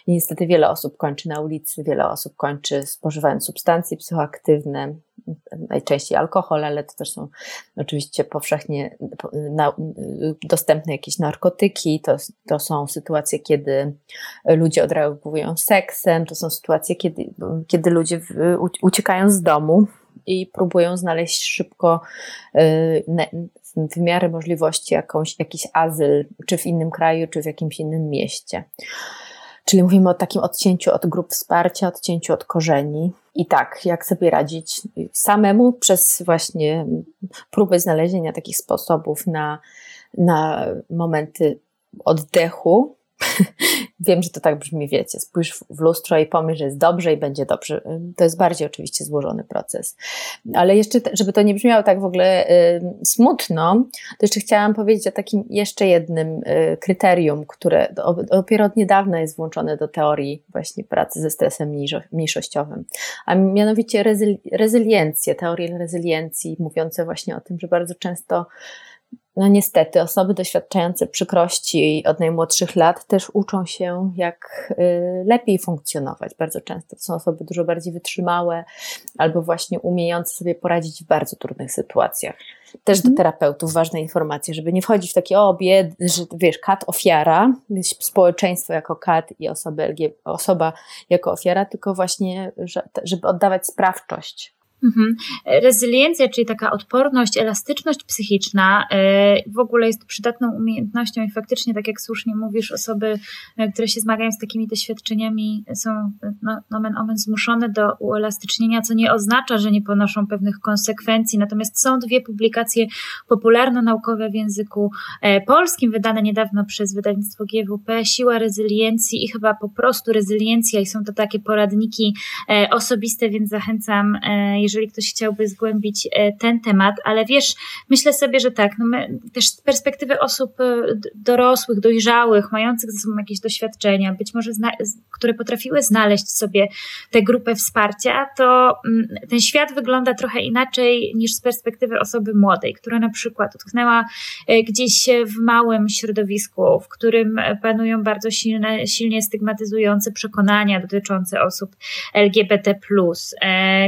I niestety wiele osób kończy na ulicy, wiele osób kończy spożywając substancje psychoaktywne, najczęściej alkohol, ale to też są oczywiście powszechnie dostępne jakieś narkotyki, to, to są sytuacje, kiedy ludzie odreagowują seksem, to są sytuacje, kiedy, kiedy ludzie uciekają z domu i próbują znaleźć szybko y, w miarę możliwości jakąś, jakiś azyl, czy w innym kraju, czy w jakimś innym mieście. Czyli mówimy o takim odcięciu od grup wsparcia, odcięciu od korzeni. I tak, jak sobie radzić samemu przez właśnie próby znalezienia takich sposobów na, na momenty oddechu, Wiem, że to tak brzmi, wiecie, spójrz w lustro i pomyśl, że jest dobrze i będzie dobrze. To jest bardziej oczywiście złożony proces. Ale jeszcze, żeby to nie brzmiało tak w ogóle y, smutno, to jeszcze chciałam powiedzieć o takim jeszcze jednym y, kryterium, które dopiero od niedawna jest włączone do teorii właśnie pracy ze stresem mniejszościowym, a mianowicie rezyli rezyliencję, teorie rezyliencji, mówiące właśnie o tym, że bardzo często no niestety, osoby doświadczające przykrości od najmłodszych lat też uczą się, jak y, lepiej funkcjonować. Bardzo często to są osoby dużo bardziej wytrzymałe albo właśnie umiejące sobie poradzić w bardzo trudnych sytuacjach. Też do mhm. terapeutów ważna informacja, żeby nie wchodzić w takie o bied, że wiesz, kat ofiara, społeczeństwo jako kat i osoba jako ofiara, tylko właśnie, żeby oddawać sprawczość Mhm. Rezyliencja, czyli taka odporność, elastyczność psychiczna e, w ogóle jest przydatną umiejętnością i faktycznie, tak jak słusznie mówisz, osoby, e, które się zmagają z takimi doświadczeniami są no, nomen omen zmuszone do uelastycznienia, co nie oznacza, że nie ponoszą pewnych konsekwencji. Natomiast są dwie publikacje popularno-naukowe w języku e, polskim, wydane niedawno przez wydawnictwo GWP, Siła rezyliencji i chyba po prostu rezyliencja i są to takie poradniki osobiste, więc zachęcam, jeżeli ktoś chciałby zgłębić e, ten temat, ale wiesz, myślę sobie, że tak, no my też z perspektywy osób e, dorosłych, dojrzałych, mających ze sobą jakieś doświadczenia, być może które potrafiły znaleźć sobie tę grupę wsparcia, to mm, ten świat wygląda trochę inaczej niż z perspektywy osoby młodej, która na przykład utknęła e, gdzieś w małym środowisku, w którym panują bardzo silne, silnie stygmatyzujące przekonania dotyczące osób LGBT,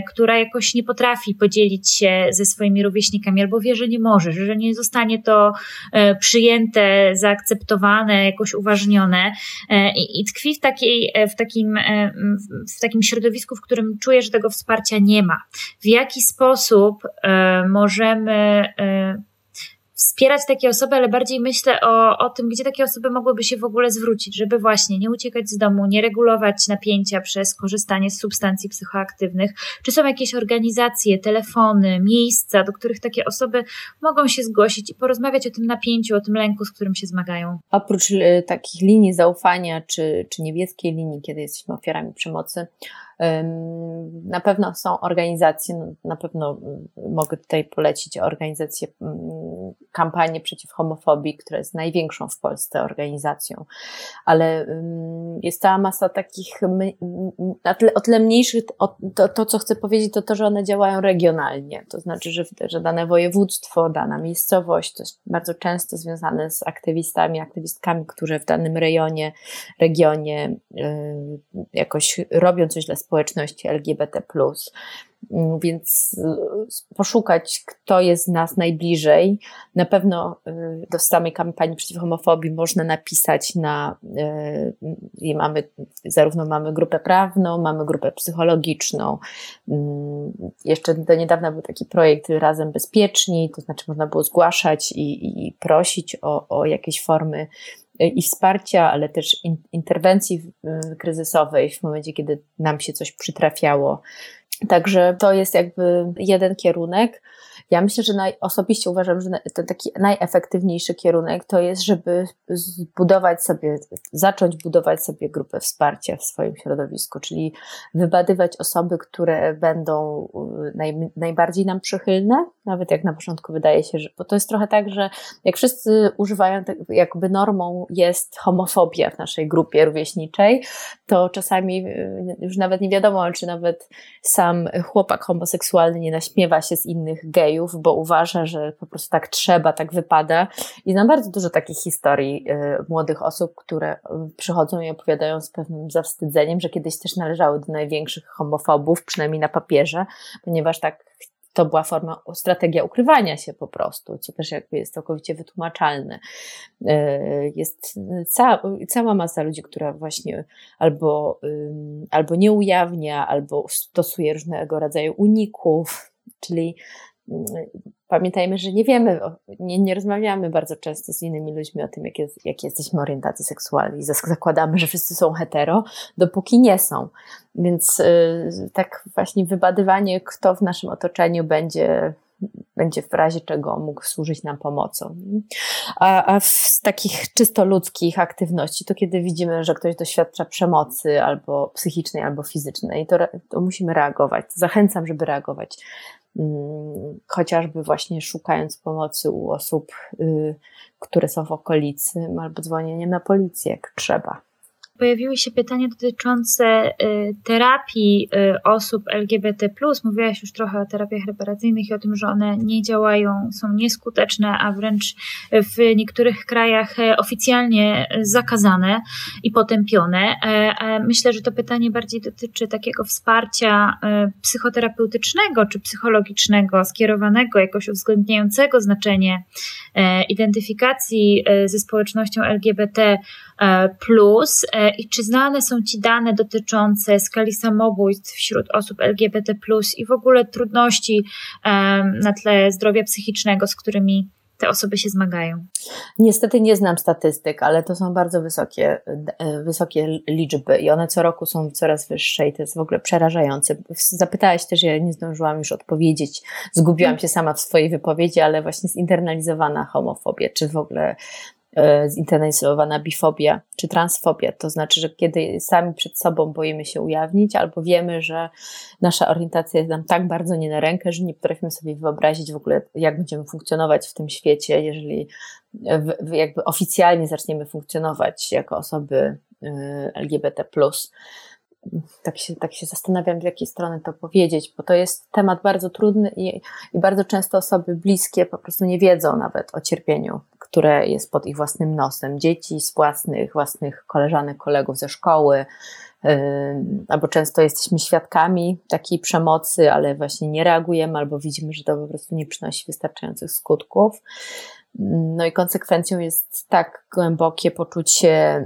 która jakoś nie potrafi podzielić się ze swoimi rówieśnikami, albo wie, że nie może, że nie zostanie to e, przyjęte, zaakceptowane, jakoś uważnione i, i tkwi w, takiej, w, takim, w takim środowisku, w którym czuje, że tego wsparcia nie ma. W jaki sposób możemy wspierać takie osoby, ale bardziej myślę o, o tym, gdzie takie osoby mogłyby się w ogóle zwrócić, żeby właśnie nie uciekać z domu, nie regulować napięcia przez korzystanie z substancji psychoaktywnych. Czy są jakieś organizacje, telefony, miejsca, do których takie osoby mogą się zgłosić i porozmawiać o tym napięciu, o tym lęku, z którym się zmagają? Oprócz y, takich linii zaufania czy, czy niebieskiej linii, kiedy jesteśmy ofiarami przemocy, na pewno są organizacje, no, na pewno y, mogę tutaj polecić organizację mm, kampanię przeciw homofobii, która jest największą w Polsce organizacją, ale jest cała masa takich o tyle mniejszych, to, to co chcę powiedzieć, to to, że one działają regionalnie, to znaczy, że, że dane województwo, dana miejscowość, to jest bardzo często związane z aktywistami, aktywistkami, którzy w danym rejonie, regionie jakoś robią coś dla społeczności LGBT+. Mm, więc y, poszukać, kto jest nas najbliżej. Na pewno y, do samej kampanii przeciw homofobii można napisać na, y, i mamy, zarówno mamy grupę prawną, mamy grupę psychologiczną. Mm, jeszcze do niedawna był taki projekt Razem Bezpieczni, to znaczy można było zgłaszać i, i prosić o, o jakieś formy i wsparcia, ale też interwencji kryzysowej w momencie, kiedy nam się coś przytrafiało Także to jest jakby jeden kierunek. Ja myślę, że naj, osobiście uważam, że ten taki najefektywniejszy kierunek to jest, żeby zbudować sobie, zacząć budować sobie grupę wsparcia w swoim środowisku, czyli wybadywać osoby, które będą y, naj, najbardziej nam przychylne, nawet jak na początku wydaje się, że, bo to jest trochę tak, że jak wszyscy używają, jakby normą jest homofobia w naszej grupie rówieśniczej, to czasami y, już nawet nie wiadomo, czy nawet sam chłopak homoseksualny nie naśmiewa się z innych gejów, bo uważa, że po prostu tak trzeba, tak wypada. I znam bardzo dużo takich historii y, młodych osób, które przychodzą i opowiadają z pewnym zawstydzeniem, że kiedyś też należały do największych homofobów, przynajmniej na papierze, ponieważ tak to była forma, strategia ukrywania się po prostu, co też jakby jest całkowicie wytłumaczalne. E, jest cała, cała masa ludzi, która właśnie albo, albo nie ujawnia, albo stosuje różnego rodzaju uników, czyli pamiętajmy, że nie wiemy, nie, nie rozmawiamy bardzo często z innymi ludźmi o tym, jak, jest, jak jesteśmy orientacji seksualnej. Zakładamy, że wszyscy są hetero, dopóki nie są. Więc yy, tak właśnie wybadywanie, kto w naszym otoczeniu będzie będzie w razie czego mógł służyć nam pomocą. A, a z takich czysto ludzkich aktywności, to kiedy widzimy, że ktoś doświadcza przemocy albo psychicznej, albo fizycznej, to, to musimy reagować. Zachęcam, żeby reagować. Mm, chociażby właśnie szukając pomocy u osób, y, które są w okolicy, albo dzwonieniem na policję, jak trzeba pojawiły się pytania dotyczące y, terapii y, osób LGBT. Mówiłaś już trochę o terapiach reparacyjnych i o tym, że one nie działają, są nieskuteczne, a wręcz w niektórych krajach e, oficjalnie zakazane i potępione. E, myślę, że to pytanie bardziej dotyczy takiego wsparcia e, psychoterapeutycznego czy psychologicznego, skierowanego, jakoś uwzględniającego znaczenie identyfikacji ze społecznością LGBT plus i czy znane są Ci dane dotyczące skali samobójstw wśród osób LGBT, i w ogóle trudności na tle zdrowia psychicznego, z którymi te osoby się zmagają? Niestety nie znam statystyk, ale to są bardzo wysokie, e, wysokie liczby i one co roku są coraz wyższe i to jest w ogóle przerażające. Zapytałaś też, ja nie zdążyłam już odpowiedzieć, zgubiłam się sama w swojej wypowiedzi, ale właśnie zinternalizowana homofobia, czy w ogóle E, zinternalizowana bifobia czy transfobia. To znaczy, że kiedy sami przed sobą boimy się ujawnić, albo wiemy, że nasza orientacja jest nam tak bardzo nie na rękę, że nie potrafimy sobie wyobrazić w ogóle, jak będziemy funkcjonować w tym świecie, jeżeli jakby oficjalnie zaczniemy funkcjonować jako osoby e, LGBT tak się, tak się zastanawiam, z jakiej strony to powiedzieć, bo to jest temat bardzo trudny i, i bardzo często osoby bliskie po prostu nie wiedzą nawet o cierpieniu, które jest pod ich własnym nosem. Dzieci z własnych, własnych koleżanek, kolegów ze szkoły, albo często jesteśmy świadkami takiej przemocy, ale właśnie nie reagujemy, albo widzimy, że to po prostu nie przynosi wystarczających skutków. No i konsekwencją jest tak głębokie poczucie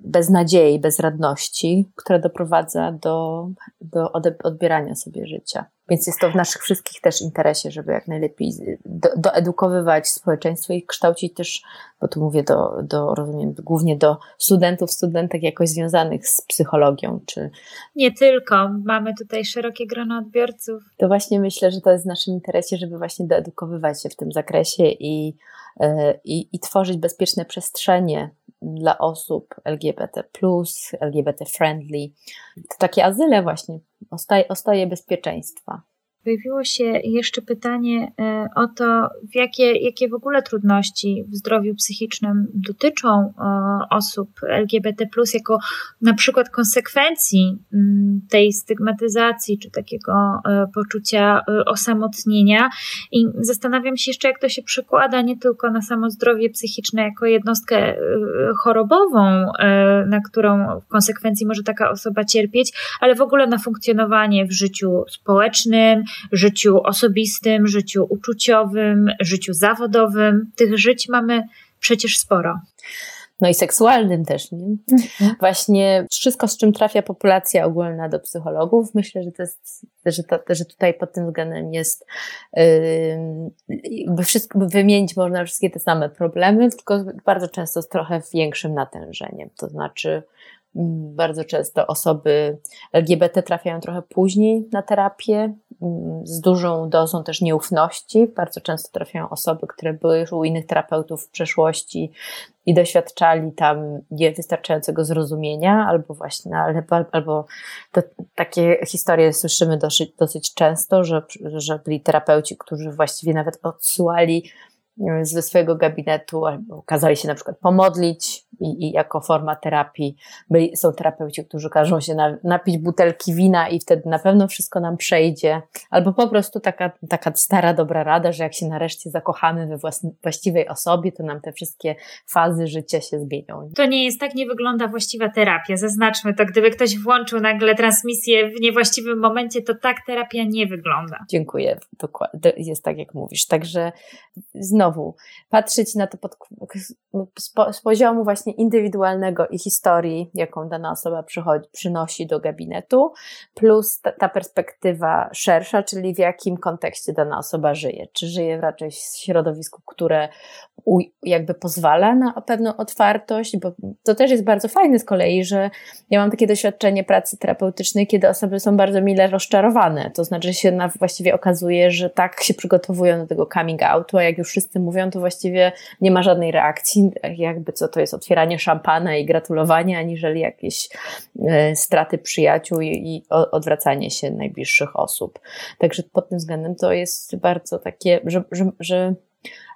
beznadziei, bezradności, które doprowadza do, do odbierania sobie życia. Więc jest to w naszych wszystkich też interesie, żeby jak najlepiej do, doedukowywać społeczeństwo i kształcić też, bo tu mówię do, do, rozumiem, głównie do studentów, studentek jakoś związanych z psychologią, czy... Nie tylko, mamy tutaj szerokie grono odbiorców. To właśnie myślę, że to jest w naszym interesie, żeby właśnie doedukowywać się w tym zakresie i, e, i, i tworzyć bezpieczne przestrzenie dla osób LGBT, LGBT friendly. To takie azyle właśnie, ostaje, ostaje bezpieczeństwa. Pojawiło się jeszcze pytanie e, o to, w jakie, jakie w ogóle trudności w zdrowiu psychicznym dotyczą e, osób LGBT, jako na przykład konsekwencji mm, tej stygmatyzacji czy takiego e, poczucia osamotnienia. I zastanawiam się jeszcze, jak to się przekłada nie tylko na samo zdrowie psychiczne jako jednostkę chorobową, na którą w konsekwencji może taka osoba cierpieć, ale w ogóle na funkcjonowanie w życiu społecznym, życiu osobistym, życiu uczuciowym, życiu zawodowym. Tych żyć mamy przecież sporo. No i seksualnym też, nie? Mhm. Właśnie wszystko, z czym trafia populacja ogólna do psychologów, myślę, że to jest, że, to, że tutaj pod tym względem jest, jakby wszystko, wymienić można wszystkie te same problemy, tylko bardzo często z trochę większym natężeniem. To znaczy, bardzo często osoby LGBT trafiają trochę później na terapię, mm, z dużą dozą też nieufności. Bardzo często trafiają osoby, które były już u innych terapeutów w przeszłości i doświadczali tam niewystarczającego zrozumienia, albo właśnie, albo, albo takie historie słyszymy dosyć, dosyć często, że, że byli terapeuci, którzy właściwie nawet odsyłali ze swojego gabinetu, albo kazali się na przykład pomodlić i, i jako forma terapii. Byli, są terapeuci, którzy każą się na, napić butelki wina i wtedy na pewno wszystko nam przejdzie. Albo po prostu taka, taka stara, dobra rada, że jak się nareszcie zakochamy we własny, właściwej osobie, to nam te wszystkie fazy życia się zmienią. To nie jest tak, nie wygląda właściwa terapia. Zaznaczmy to, gdyby ktoś włączył nagle transmisję w niewłaściwym momencie, to tak terapia nie wygląda. Dziękuję. Dokładnie. Jest tak, jak mówisz. Także znowu patrzeć na to pod, z poziomu właśnie indywidualnego i historii, jaką dana osoba przychodzi, przynosi do gabinetu, plus ta, ta, perspektywa szersza, czyli w jakim kontekście dana osoba żyje. Czy żyje raczej w środowisku, które u, jakby pozwala na pewną otwartość, bo to też jest bardzo fajne z kolei, że ja mam takie doświadczenie pracy terapeutycznej, kiedy osoby są bardzo mile rozczarowane. To znaczy że się na, właściwie okazuje, że tak się przygotowują do tego coming outu, a jak już wszyscy mówią, to właściwie nie ma żadnej reakcji, jakby co to jest otwieranie szampana i gratulowanie, aniżeli jakieś e, straty przyjaciół i odwracanie się najbliższych osób. Także pod tym względem to jest bardzo takie, że, że, że,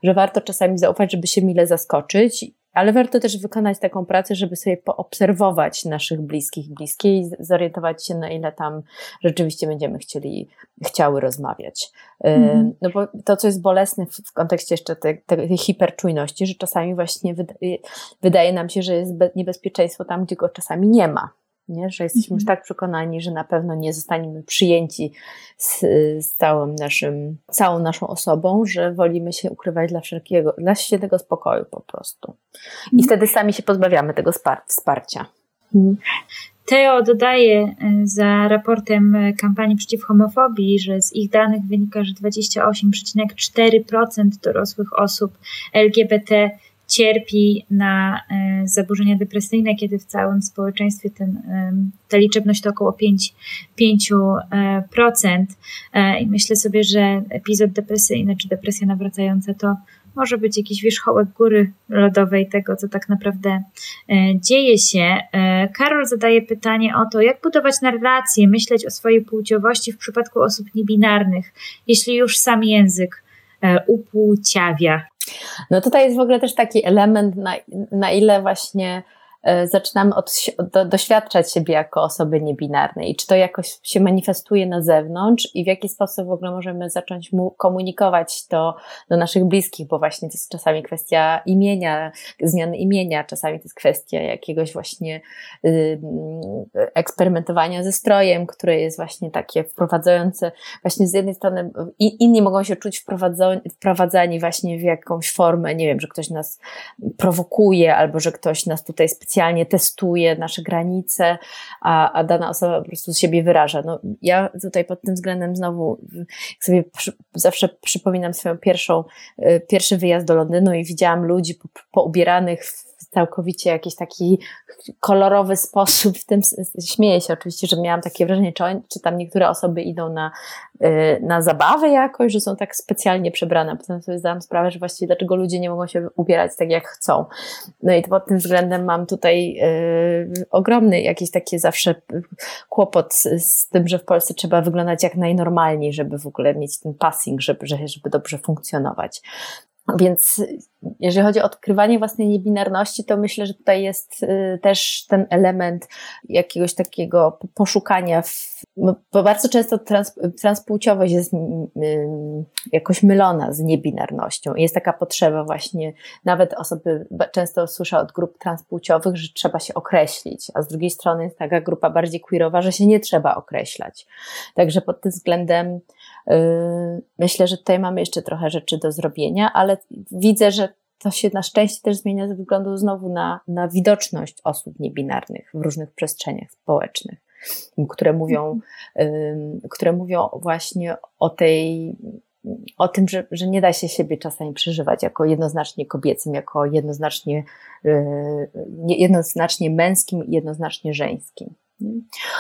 że warto czasami zaufać, żeby się mile zaskoczyć ale warto też wykonać taką pracę, żeby sobie poobserwować naszych bliskich, bliskie i zorientować się, na ile tam rzeczywiście będziemy chcieli, chciały rozmawiać. Mm. No bo to, co jest bolesne w, kontekście jeszcze tej, tej hiperczujności, że czasami właśnie wydaje, wydaje nam się, że jest niebezpieczeństwo tam, gdzie go czasami nie ma nie? że jesteśmy już mhm. tak przekonani, że na pewno nie zostaniemy przyjęci z, z całym naszym, całą naszą osobą, że wolimy się ukrywać dla wszelkiego, dla świętego spokoju po prostu. I mhm. wtedy sami się pozbawiamy tego wsparcia. Mhm. Teo dodaje e, za raportem kampanii przeciw homofobii, że z ich danych wynika, że 28,4% dorosłych osób LGBT cierpi na e, zaburzenia depresyjne, kiedy w całym społeczeństwie ten, e, ta liczebność to około 5%. 5%. E, I myślę sobie, że epizod depresyjny czy depresja nawracająca to może być jakiś wierzchołek góry lodowej tego, co tak naprawdę dzieje się. Karol zadaje pytanie o to, jak budować narrację, myśleć o swojej płciowości w przypadku osób niebinarnych, jeśli już sam język upłciawia no tutaj jest w ogóle też taki element, na, na ile właśnie zaczynamy od, do, doświadczać siebie jako osoby niebinarne i czy to jakoś się manifestuje na zewnątrz i w jaki sposób w ogóle możemy zacząć mu komunikować to do naszych bliskich, bo właśnie to jest czasami kwestia imienia, zmiany imienia, czasami to jest kwestia jakiegoś właśnie y, eksperymentowania ze strojem, które jest właśnie takie wprowadzające, właśnie z jednej strony inni mogą się czuć wprowadzani właśnie w jakąś formę, nie wiem, że ktoś nas prowokuje albo że ktoś nas tutaj specjalnie testuje, nasze granice, a, a dana osoba po prostu z siebie wyraża. No, ja tutaj pod tym względem znowu sobie przy, zawsze przypominam swoją pierwszą, y, pierwszy wyjazd do Londynu i widziałam ludzi po, poubieranych w całkowicie jakiś taki kolorowy sposób, w tym śmieję się oczywiście, że miałam takie wrażenie, czy, czy tam niektóre osoby idą na, y, na zabawę jakoś, że są tak specjalnie przebrane. Potem sobie zdałam sprawę, że właściwie dlaczego ludzie nie mogą się ubierać tak jak chcą. No i pod tym względem mam tutaj y, ogromny jakiś taki zawsze kłopot z, z, tym, że w Polsce trzeba wyglądać jak najnormalniej, żeby w ogóle mieć ten passing, żeby, żeby dobrze funkcjonować. Więc jeżeli chodzi o odkrywanie własnej niebinarności, to myślę, że tutaj jest y, też ten element jakiegoś takiego poszukania, w, no, bo bardzo często trans, transpłciowość jest jakoś mylona z niebinarnością. Jest taka potrzeba właśnie, nawet osoby, często słyszę od grup transpłciowych, że trzeba się określić, a z drugiej strony jest taka grupa bardziej queerowa, że się nie trzeba określać. Także pod tym względem myślę, że tutaj mamy jeszcze trochę rzeczy do zrobienia, ale widzę, że to się na szczęście też zmienia ze względu znowu na, na widoczność osób niebinarnych w różnych przestrzeniach społecznych, które mówią, które mówią właśnie o tej, o tym, że, że nie da się siebie czasami przeżywać jako jednoznacznie kobiecym, jako jednoznacznie, yy, jednoznacznie męskim jednoznacznie żeńskim.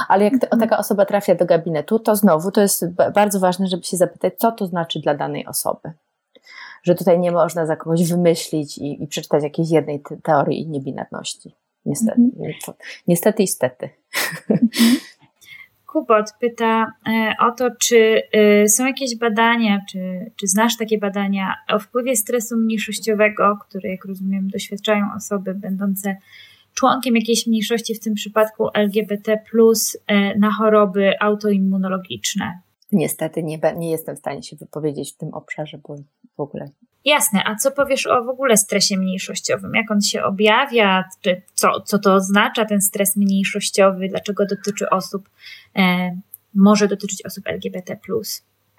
Ale jak mhm. taka osoba trafia do gabinetu, to znowu to jest bardzo ważne, żeby się zapytać, co to znaczy dla danej osoby. Że tutaj nie można za kogoś wymyślić i, i przeczytać jakiejś jednej te teorii niebinarności. Niestety. Mhm. Niestety i stety. Mhm. Kubot pyta e, o to, czy e, są jakieś badania, czy, czy znasz takie badania o wpływie stresu mniejszościowego, który, jak rozumiem, doświadczają osoby będące członkiem jakiejś mniejszości, w tym przypadku LGBT, e, na choroby autoimmunologiczne. Niestety nie, nie jestem w stanie się wypowiedzieć w tym obszarze, bo w ogóle. Jasne, a co powiesz o w ogóle stresie mniejszościowym? Jak on się objawia? Czy co, co to oznacza ten stres mniejszościowy? Dlaczego dotyczy osób, e, może dotyczyć osób LGBT?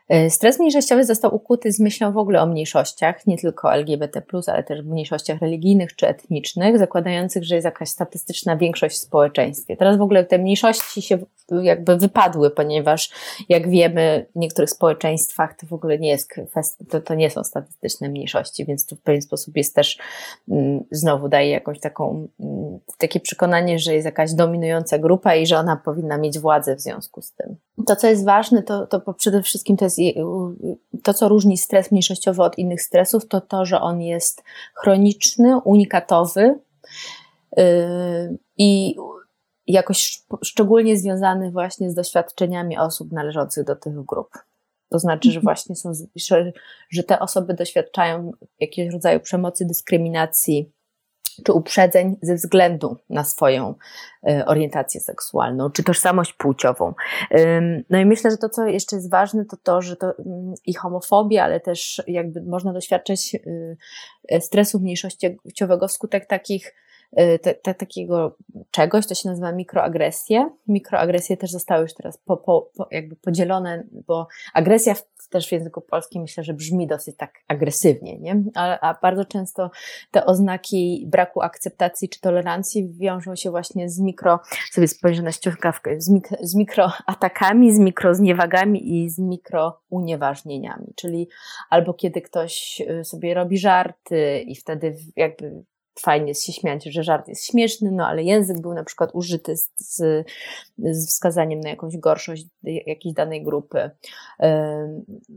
E, stres mniejszościowy został ukuty z myślą w ogóle o mniejszościach, nie tylko LGBT, ale też mniejszościach religijnych czy etnicznych, zakładających, że jest jakaś statystyczna większość w społeczeństwie. Teraz w ogóle te mniejszości się jakby wypadły, ponieważ jak wiemy, w niektórych społeczeństwach to w ogóle nie jest to, to nie są statystyczne mniejszości, więc to w pewien sposób jest też mm, znowu daje jakąś taką mm, takie przekonanie, że jest jakaś dominująca grupa i że ona powinna mieć władzę w związku z tym. To, co jest ważne, to, to przede wszystkim to jest to, co różni stres mniejszościowy od innych stresów, to to, że on jest chroniczny, unikatowy yy, i jakoś szczególnie związany właśnie z doświadczeniami osób należących do tych grup. To znaczy, że mhm. właśnie są, że, że te osoby doświadczają jakiegoś rodzaju przemocy, dyskryminacji, czy uprzedzeń ze względu na swoją e, orientację seksualną, czy tożsamość płciową. No i myślę, że to, co jeszcze jest ważne, to to, że to mm, i homofobia, ale też jakby można doświadczać y, stresu mniejszościowego wskutek takich Y, te, te, takiego czegoś, to się nazywa mikroagresje. Mikroagresje też zostały już teraz po, po, po jakby podzielone, bo agresja w, też w języku polskim myślę, że brzmi dosyć tak agresywnie, nie? A, a bardzo często te oznaki braku akceptacji czy tolerancji wiążą się właśnie z mikro, sobie spojrzę na ściągawkę, z, mik, z mikroatakami, z mikrozniewagami i z mikrounieważnieniami, czyli albo kiedy ktoś y, sobie robi żarty i wtedy jakby fajnie jest się śmiać, że żart jest śmieszny, no ale język był na przykład użyty z, z, z wskazaniem na jakąś gorszość jakiejś danej grupy.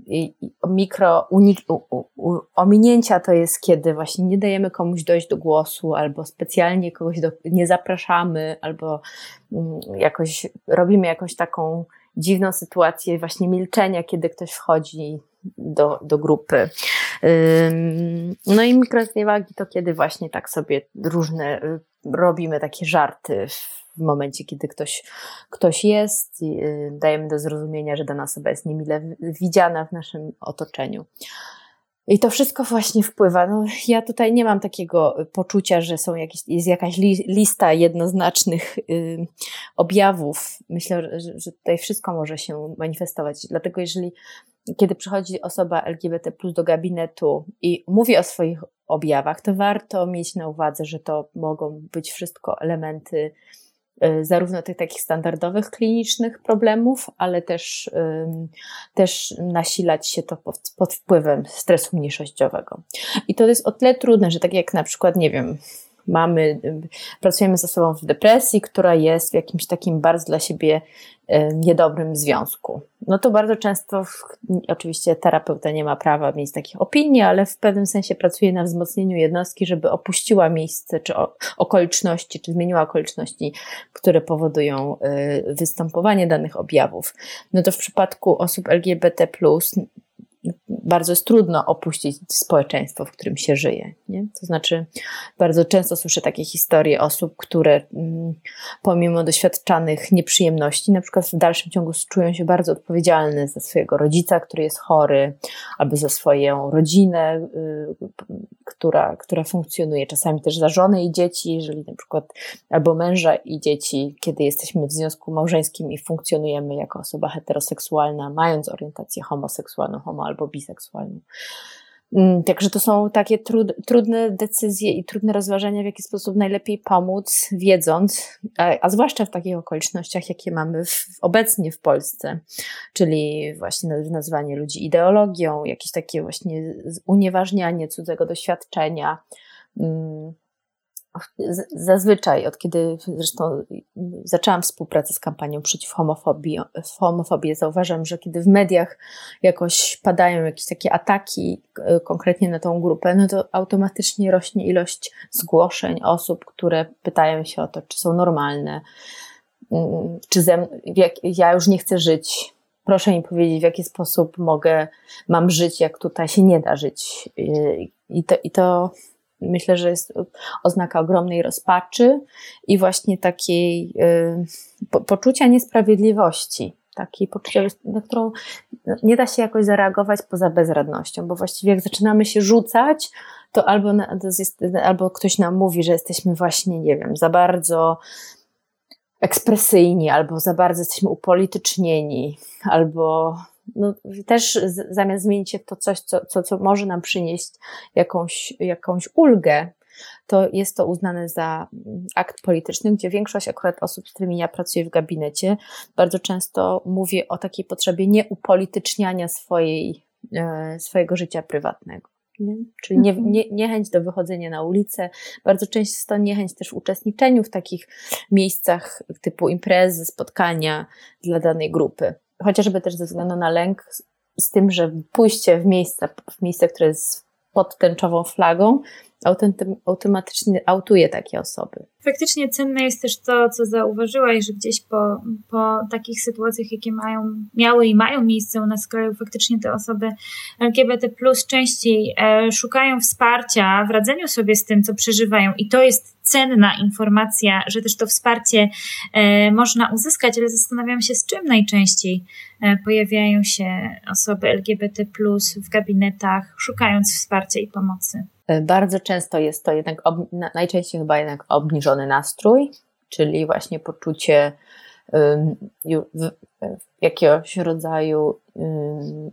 I, mikro unik, u, u, ominięcia to jest, kiedy właśnie nie dajemy komuś dojść do głosu, albo specjalnie kogoś do, nie zapraszamy, albo mm, jakoś robimy jakąś taką dziwną sytuację właśnie milczenia, kiedy ktoś wchodzi do, do grupy. No i mikrozniewagi to kiedy właśnie tak sobie różne y, robimy takie żarty w momencie, kiedy ktoś, ktoś jest y, dajemy do zrozumienia, że dana osoba jest niemile widziana w naszym otoczeniu. I to wszystko właśnie wpływa. No, ja tutaj nie mam takiego poczucia, że są jakieś, jest jakaś li, lista jednoznacznych y, objawów. Myślę, że, że tutaj wszystko może się manifestować. Dlatego, jeżeli kiedy przychodzi osoba LGBT do gabinetu i mówi o swoich objawach, to warto mieć na uwadze, że to mogą być wszystko elementy Y, zarówno tych takich standardowych klinicznych problemów, ale też, też nasilać się to pod, pod wpływem stresu mniejszościowego. I to jest o tyle trudne, że tak jak na przykład, nie wiem, mamy, pracujemy ze sobą w depresji, która jest w jakimś takim bardzo dla siebie niedobrym związku. No to bardzo często, oczywiście terapeuta nie ma prawa mieć takich opinii, ale w pewnym sensie pracuje na wzmocnieniu jednostki, żeby opuściła miejsce czy okoliczności, czy zmieniła okoliczności, które powodują y, występowanie danych objawów. No to w przypadku osób LGBT, bardzo jest trudno opuścić społeczeństwo, w którym się żyje. Nie? To znaczy, bardzo często słyszę takie historie osób, które mm, pomimo doświadczanych nieprzyjemności, na przykład w dalszym ciągu czują się bardzo odpowiedzialne za swojego rodzica, który jest chory, albo za swoją rodzinę, y, która, która funkcjonuje, czasami też za żonę i dzieci, jeżeli na przykład albo męża i dzieci, kiedy jesteśmy w związku małżeńskim i funkcjonujemy jako osoba heteroseksualna, mając orientację homoseksualną, homo albo biseksualną. Mm, także to są takie trud, trudne decyzje i trudne rozważania, w jaki sposób najlepiej pomóc, wiedząc, a, a zwłaszcza w takich okolicznościach, jakie mamy w, obecnie w Polsce, czyli właśnie nazywanie ludzi ideologią, jakieś takie właśnie unieważnianie cudzego doświadczenia. Hmm Zazwyczaj, od kiedy zresztą zaczęłam współpracę z kampanią przeciw homofobii, homofobii, zauważam, że kiedy w mediach jakoś padają jakieś takie ataki e, konkretnie na tą grupę, no to automatycznie rośnie ilość zgłoszeń osób, które pytają się o to, czy są normalne, mm, czy ze, jak, ja już nie chcę żyć. Proszę mi powiedzieć, w jaki sposób mogę, mam żyć, jak tutaj się nie da żyć. I to, i to myślę, że jest oznaka ogromnej rozpaczy i właśnie takiej y, po, poczucia niesprawiedliwości. Takiej poczucia, na którą nie da się jakoś zareagować poza bezradnością, bo właściwie jak zaczynamy się rzucać, to albo, na, to jest, albo ktoś nam mówi, że jesteśmy właśnie, nie wiem, za bardzo ekspresyjni, albo za bardzo jesteśmy upolitycznieni, albo no, też zamiast zmienić się w to coś, co, co, co może nam przynieść jakąś, jakąś ulgę, to jest to uznane za akt polityczny, gdzie większość akurat osób, z którymi ja pracuję w gabinecie, bardzo często mówi o takiej potrzebie nieupolityczniania swojej, e, swojego życia prywatnego. Nie? Czyli nie, mhm. nie, niechęć do wychodzenia na ulicę, bardzo często niechęć też w uczestniczeniu w takich miejscach typu imprezy, spotkania dla danej grupy chociażby też ze względu na lęk z tym, że pójście w miejsce, w miejsce, które jest pod tęczową flagą, automatycznie autuje takie osoby. Faktycznie cenne jest też to, co zauważyłaś, że gdzieś po, po takich sytuacjach, jakie mają, miały i mają miejsce u nas w kraju, faktycznie te osoby LGBT plus częściej e, szukają wsparcia w radzeniu sobie z tym, co przeżywają i to jest cenna informacja, że też to wsparcie e, można uzyskać, ale zastanawiam się, z czym najczęściej e, pojawiają się osoby LGBT plus w gabinetach, szukając wsparcia i pomocy. E, bardzo często jest to jednak, najczęściej chyba jednak obniżony nastrój, czyli właśnie poczucie jakiegoś rodzaju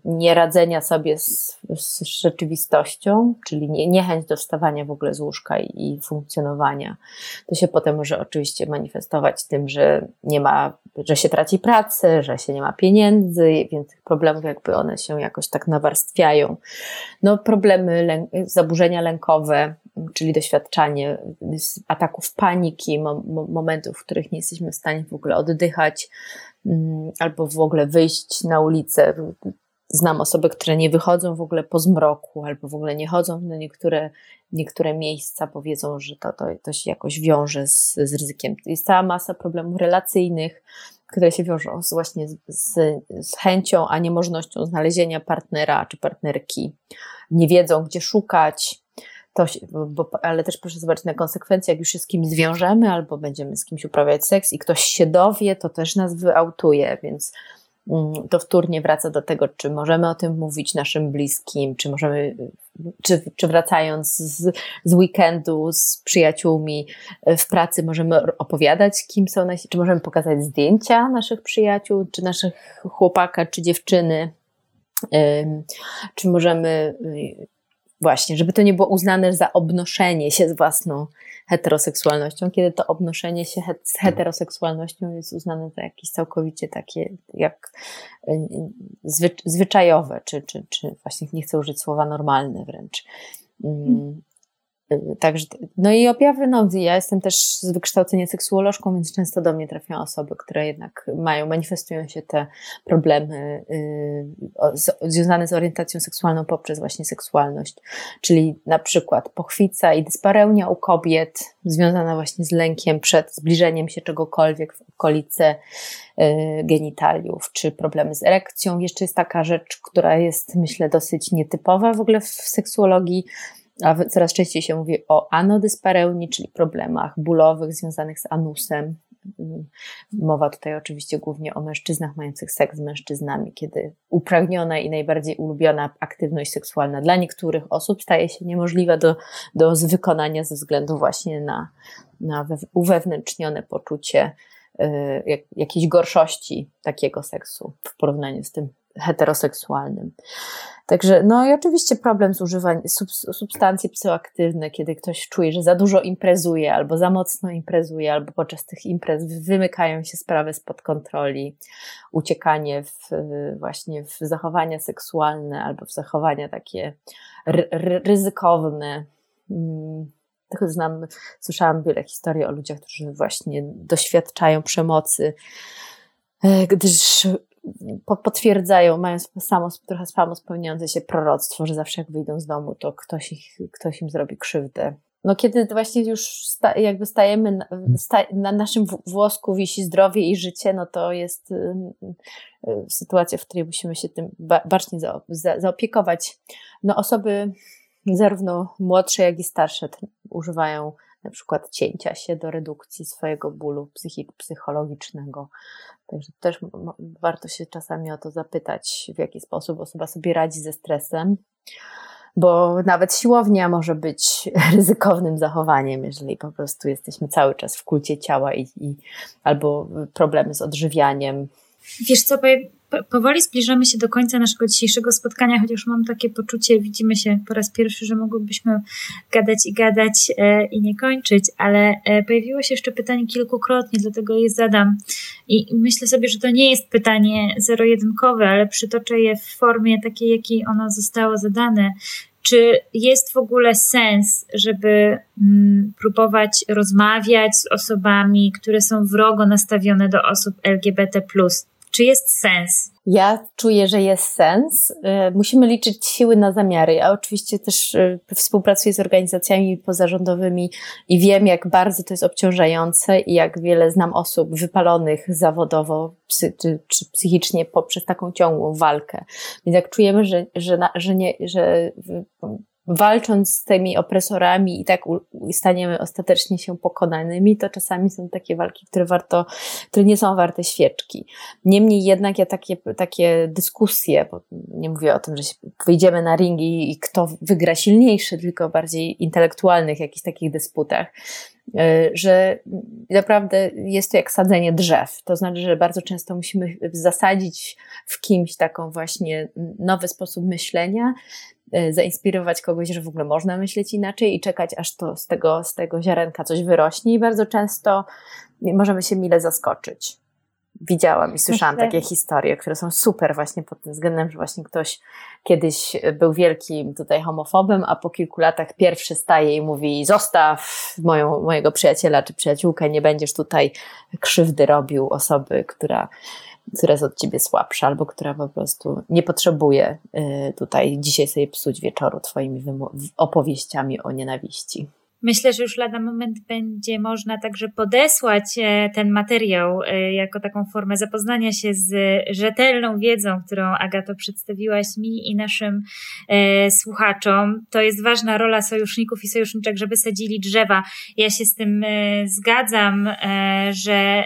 nieradzenia sobie z, z rzeczywistością, czyli nie, niechęć do wstawania w ogóle z łóżka i, i funkcjonowania. To się potem może oczywiście manifestować tym, że nie ma, że się traci pracę, że się nie ma pieniędzy, więc tych problemów jakby one się jakoś tak nawarstwiają. No problemy, lęk, zaburzenia lękowe, czyli doświadczanie ataków paniki, momentów, w których nie jesteśmy w stanie w ogóle oddychać, mm, albo w ogóle wyjść na ulicę. Znam osoby, które nie wychodzą w ogóle po zmroku, albo w ogóle nie chodzą na niektóre, niektóre miejsca, bo wiedzą, że to, to, to się jakoś wiąże z, z ryzykiem. Jest cała masa problemów relacyjnych, które się wiążą z, właśnie z, z, chęcią, a niemożnością znalezienia partnera czy partnerki. Nie wiedzą, gdzie szukać, to, bo, ale też proszę zobaczyć na konsekwencje, jak już się z kimś zwiążemy albo będziemy z kimś uprawiać seks i ktoś się dowie, to też nas wyautuje, więc to wtórnie wraca do tego, czy możemy o tym mówić naszym bliskim, czy możemy, czy, czy wracając z, z weekendu z przyjaciółmi e, w pracy, możemy opowiadać, kim są nasi, czy możemy pokazać zdjęcia naszych przyjaciół, czy naszych chłopaka, czy dziewczyny, czy możemy Właśnie, żeby to nie było uznane za obnoszenie się z własną heteroseksualnością, kiedy to obnoszenie się z heteroseksualnością jest uznane za jakieś całkowicie takie jak y, zwyczajowe, czy, czy, czy właśnie nie chcę użyć słowa normalne wręcz. Także, no i objawy, no ja jestem też z wykształcenia seksuolożką, więc często do mnie trafiają osoby, które jednak mają, manifestują się te problemy yy, związane z orientacją seksualną poprzez właśnie seksualność, czyli na przykład pochwica i dyspareunia u kobiet, związana właśnie z lękiem przed zbliżeniem się czegokolwiek w okolice yy, genitaliów, czy problemy z erekcją. Jeszcze jest taka rzecz, która jest myślę dosyć nietypowa w ogóle w seksuologii, a coraz częściej się mówi o anodyspareunii, czyli problemach bólowych związanych z anusem. Mowa tutaj oczywiście głównie o mężczyznach mających seks z mężczyznami, kiedy upragniona i najbardziej ulubiona aktywność seksualna dla niektórych osób staje się niemożliwa do, do wykonania ze względu właśnie na, na uwewnętrznione poczucie y, jak, jakiejś gorszości takiego seksu w porównaniu z tym heteroseksualnym. Także, no i oczywiście problem z używaniem sub, substancji psychoaktywnych, kiedy ktoś czuje, że za dużo imprezuje, albo za mocno imprezuje, albo podczas tych imprez wymykają się sprawy spod kontroli, uciekanie w, właśnie w zachowania seksualne, albo w zachowania takie ryzykowne. Hmm znam, słyszałam wiele historii o ludziach, którzy właśnie doświadczają przemocy, e, gdyż potwierdzają, mają samo, trochę samo spełniające się proroctwo, że zawsze jak wyjdą z domu, to ktoś, ich, ktoś im zrobi krzywdę. No kiedy właśnie już sta, jakby stajemy, na, sta, na naszym włosku wisi zdrowie i życie, no to jest y, y, sytuacja, w której musimy się tym ba, bacznie za, za, zaopiekować. No osoby zarówno młodsze, jak i starsze używają na przykład cięcia się do redukcji swojego bólu psychologicznego. Także też warto się czasami o to zapytać, w jaki sposób osoba sobie radzi ze stresem, bo nawet siłownia może być ryzykownym zachowaniem, jeżeli po prostu jesteśmy cały czas w kulcie ciała i, i albo problemy z odżywianiem. Wiesz co, powoli zbliżamy się do końca naszego dzisiejszego spotkania, chociaż mam takie poczucie, widzimy się po raz pierwszy, że mogłybyśmy gadać i gadać e, i nie kończyć, ale e, pojawiło się jeszcze pytanie kilkukrotnie, dlatego je zadam. I myślę sobie, że to nie jest pytanie zero-jedynkowe, ale przytoczę je w formie takiej, jakiej ono zostało zadane. Czy jest w ogóle sens, żeby mm, próbować rozmawiać z osobami, które są wrogo nastawione do osób LGBT? Czy jest sens? Ja czuję, że jest sens. Y, musimy liczyć siły na zamiary. Ja oczywiście też y, współpracuję z organizacjami pozarządowymi i wiem, jak bardzo to jest obciążające i jak wiele znam osób wypalonych zawodowo psy, czy, psychicznie poprzez taką ciągłą walkę. Więc jak czujemy, że, że, że, nie, że walcząc z tymi opresorami i tak staniemy ostatecznie się pokonanymi, to czasami są takie walki, które warto, które nie są warte świeczki. Niemniej jednak ja takie, takie dyskusje, bo nie mówię o tym, że wyjdziemy na ringi i kto wygra silniejszy, tylko bardziej intelektualnych jakichś takich dysputach, e, że naprawdę jest to jak sadzenie drzew. To znaczy, że bardzo często musimy zasadzić w kimś taką właśnie nowy sposób myślenia, zainspirować kogoś, że w ogóle można myśleć inaczej i czekać, aż to z tego, z tego ziarenka coś wyrośnie i bardzo często możemy się mile zaskoczyć. Widziałam i słyszałam takie historie, które są super właśnie pod tym względem, że właśnie ktoś kiedyś był wielkim tutaj homofobem, a po kilku latach pierwszy staje i mówi zostaw moją, mojego przyjaciela czy przyjaciółkę, nie będziesz tutaj krzywdy robił osoby, która która jest od ciebie słabsza, albo która po prostu nie potrzebuje y, tutaj dzisiaj sobie psuć wieczoru twoimi opowieściami o nienawiści. Myślę, że już lada moment będzie można także podesłać e, ten materiał e, jako taką formę zapoznania się z rzetelną wiedzą, którą Agato przedstawiłaś mi i naszym e, słuchaczom. To jest ważna rola sojuszników i sojuszniczek, żeby sadzili drzewa. Ja się z tym zgadzam, że,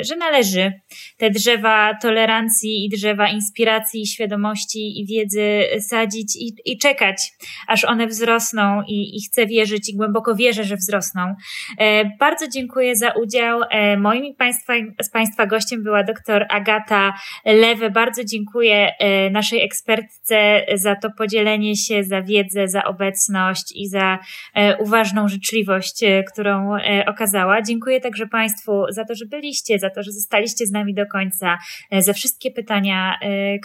że należy te drzewa tolerancji i drzewa inspiracji, i świadomości i wiedzy sadzić i, i czekać, aż one wzrosną i, i chcę wierzyć i głęboko wierzę, że wzrosną. E, bardzo dziękuję za udział. E, moim państwa, z Państwa gościem była dr Agata Lewe. Bardzo dziękuję e, naszej ekspertce za to podzielenie się, za wiedzę, za obecność i za uważną życzliwość, którą okazała. Dziękuję także Państwu za to, że byliście, za to, że zostaliście z nami do końca, za wszystkie pytania,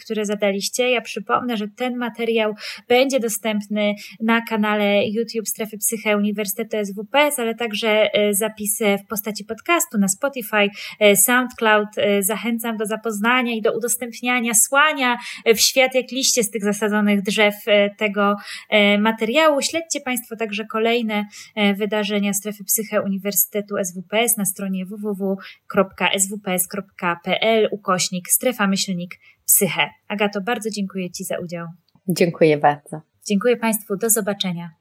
które zadaliście. Ja przypomnę, że ten materiał będzie dostępny na kanale YouTube Strefy Psyche Uniwersytetu Uniwersytetu SWPS, ale także e, zapisy w postaci podcastu na Spotify, e, SoundCloud. E, zachęcam do zapoznania i do udostępniania, słania w świat jak liście z tych zasadzonych drzew tego materiału. Śledźcie Państwo także kolejne wydarzenia strefy psyche Uniwersytetu SWPS na stronie www.swps.pl ukośnik strefa myślnik psyche. Agato, bardzo dziękuję Ci za udział. Dziękuję bardzo. Dziękuję Państwu. Do zobaczenia.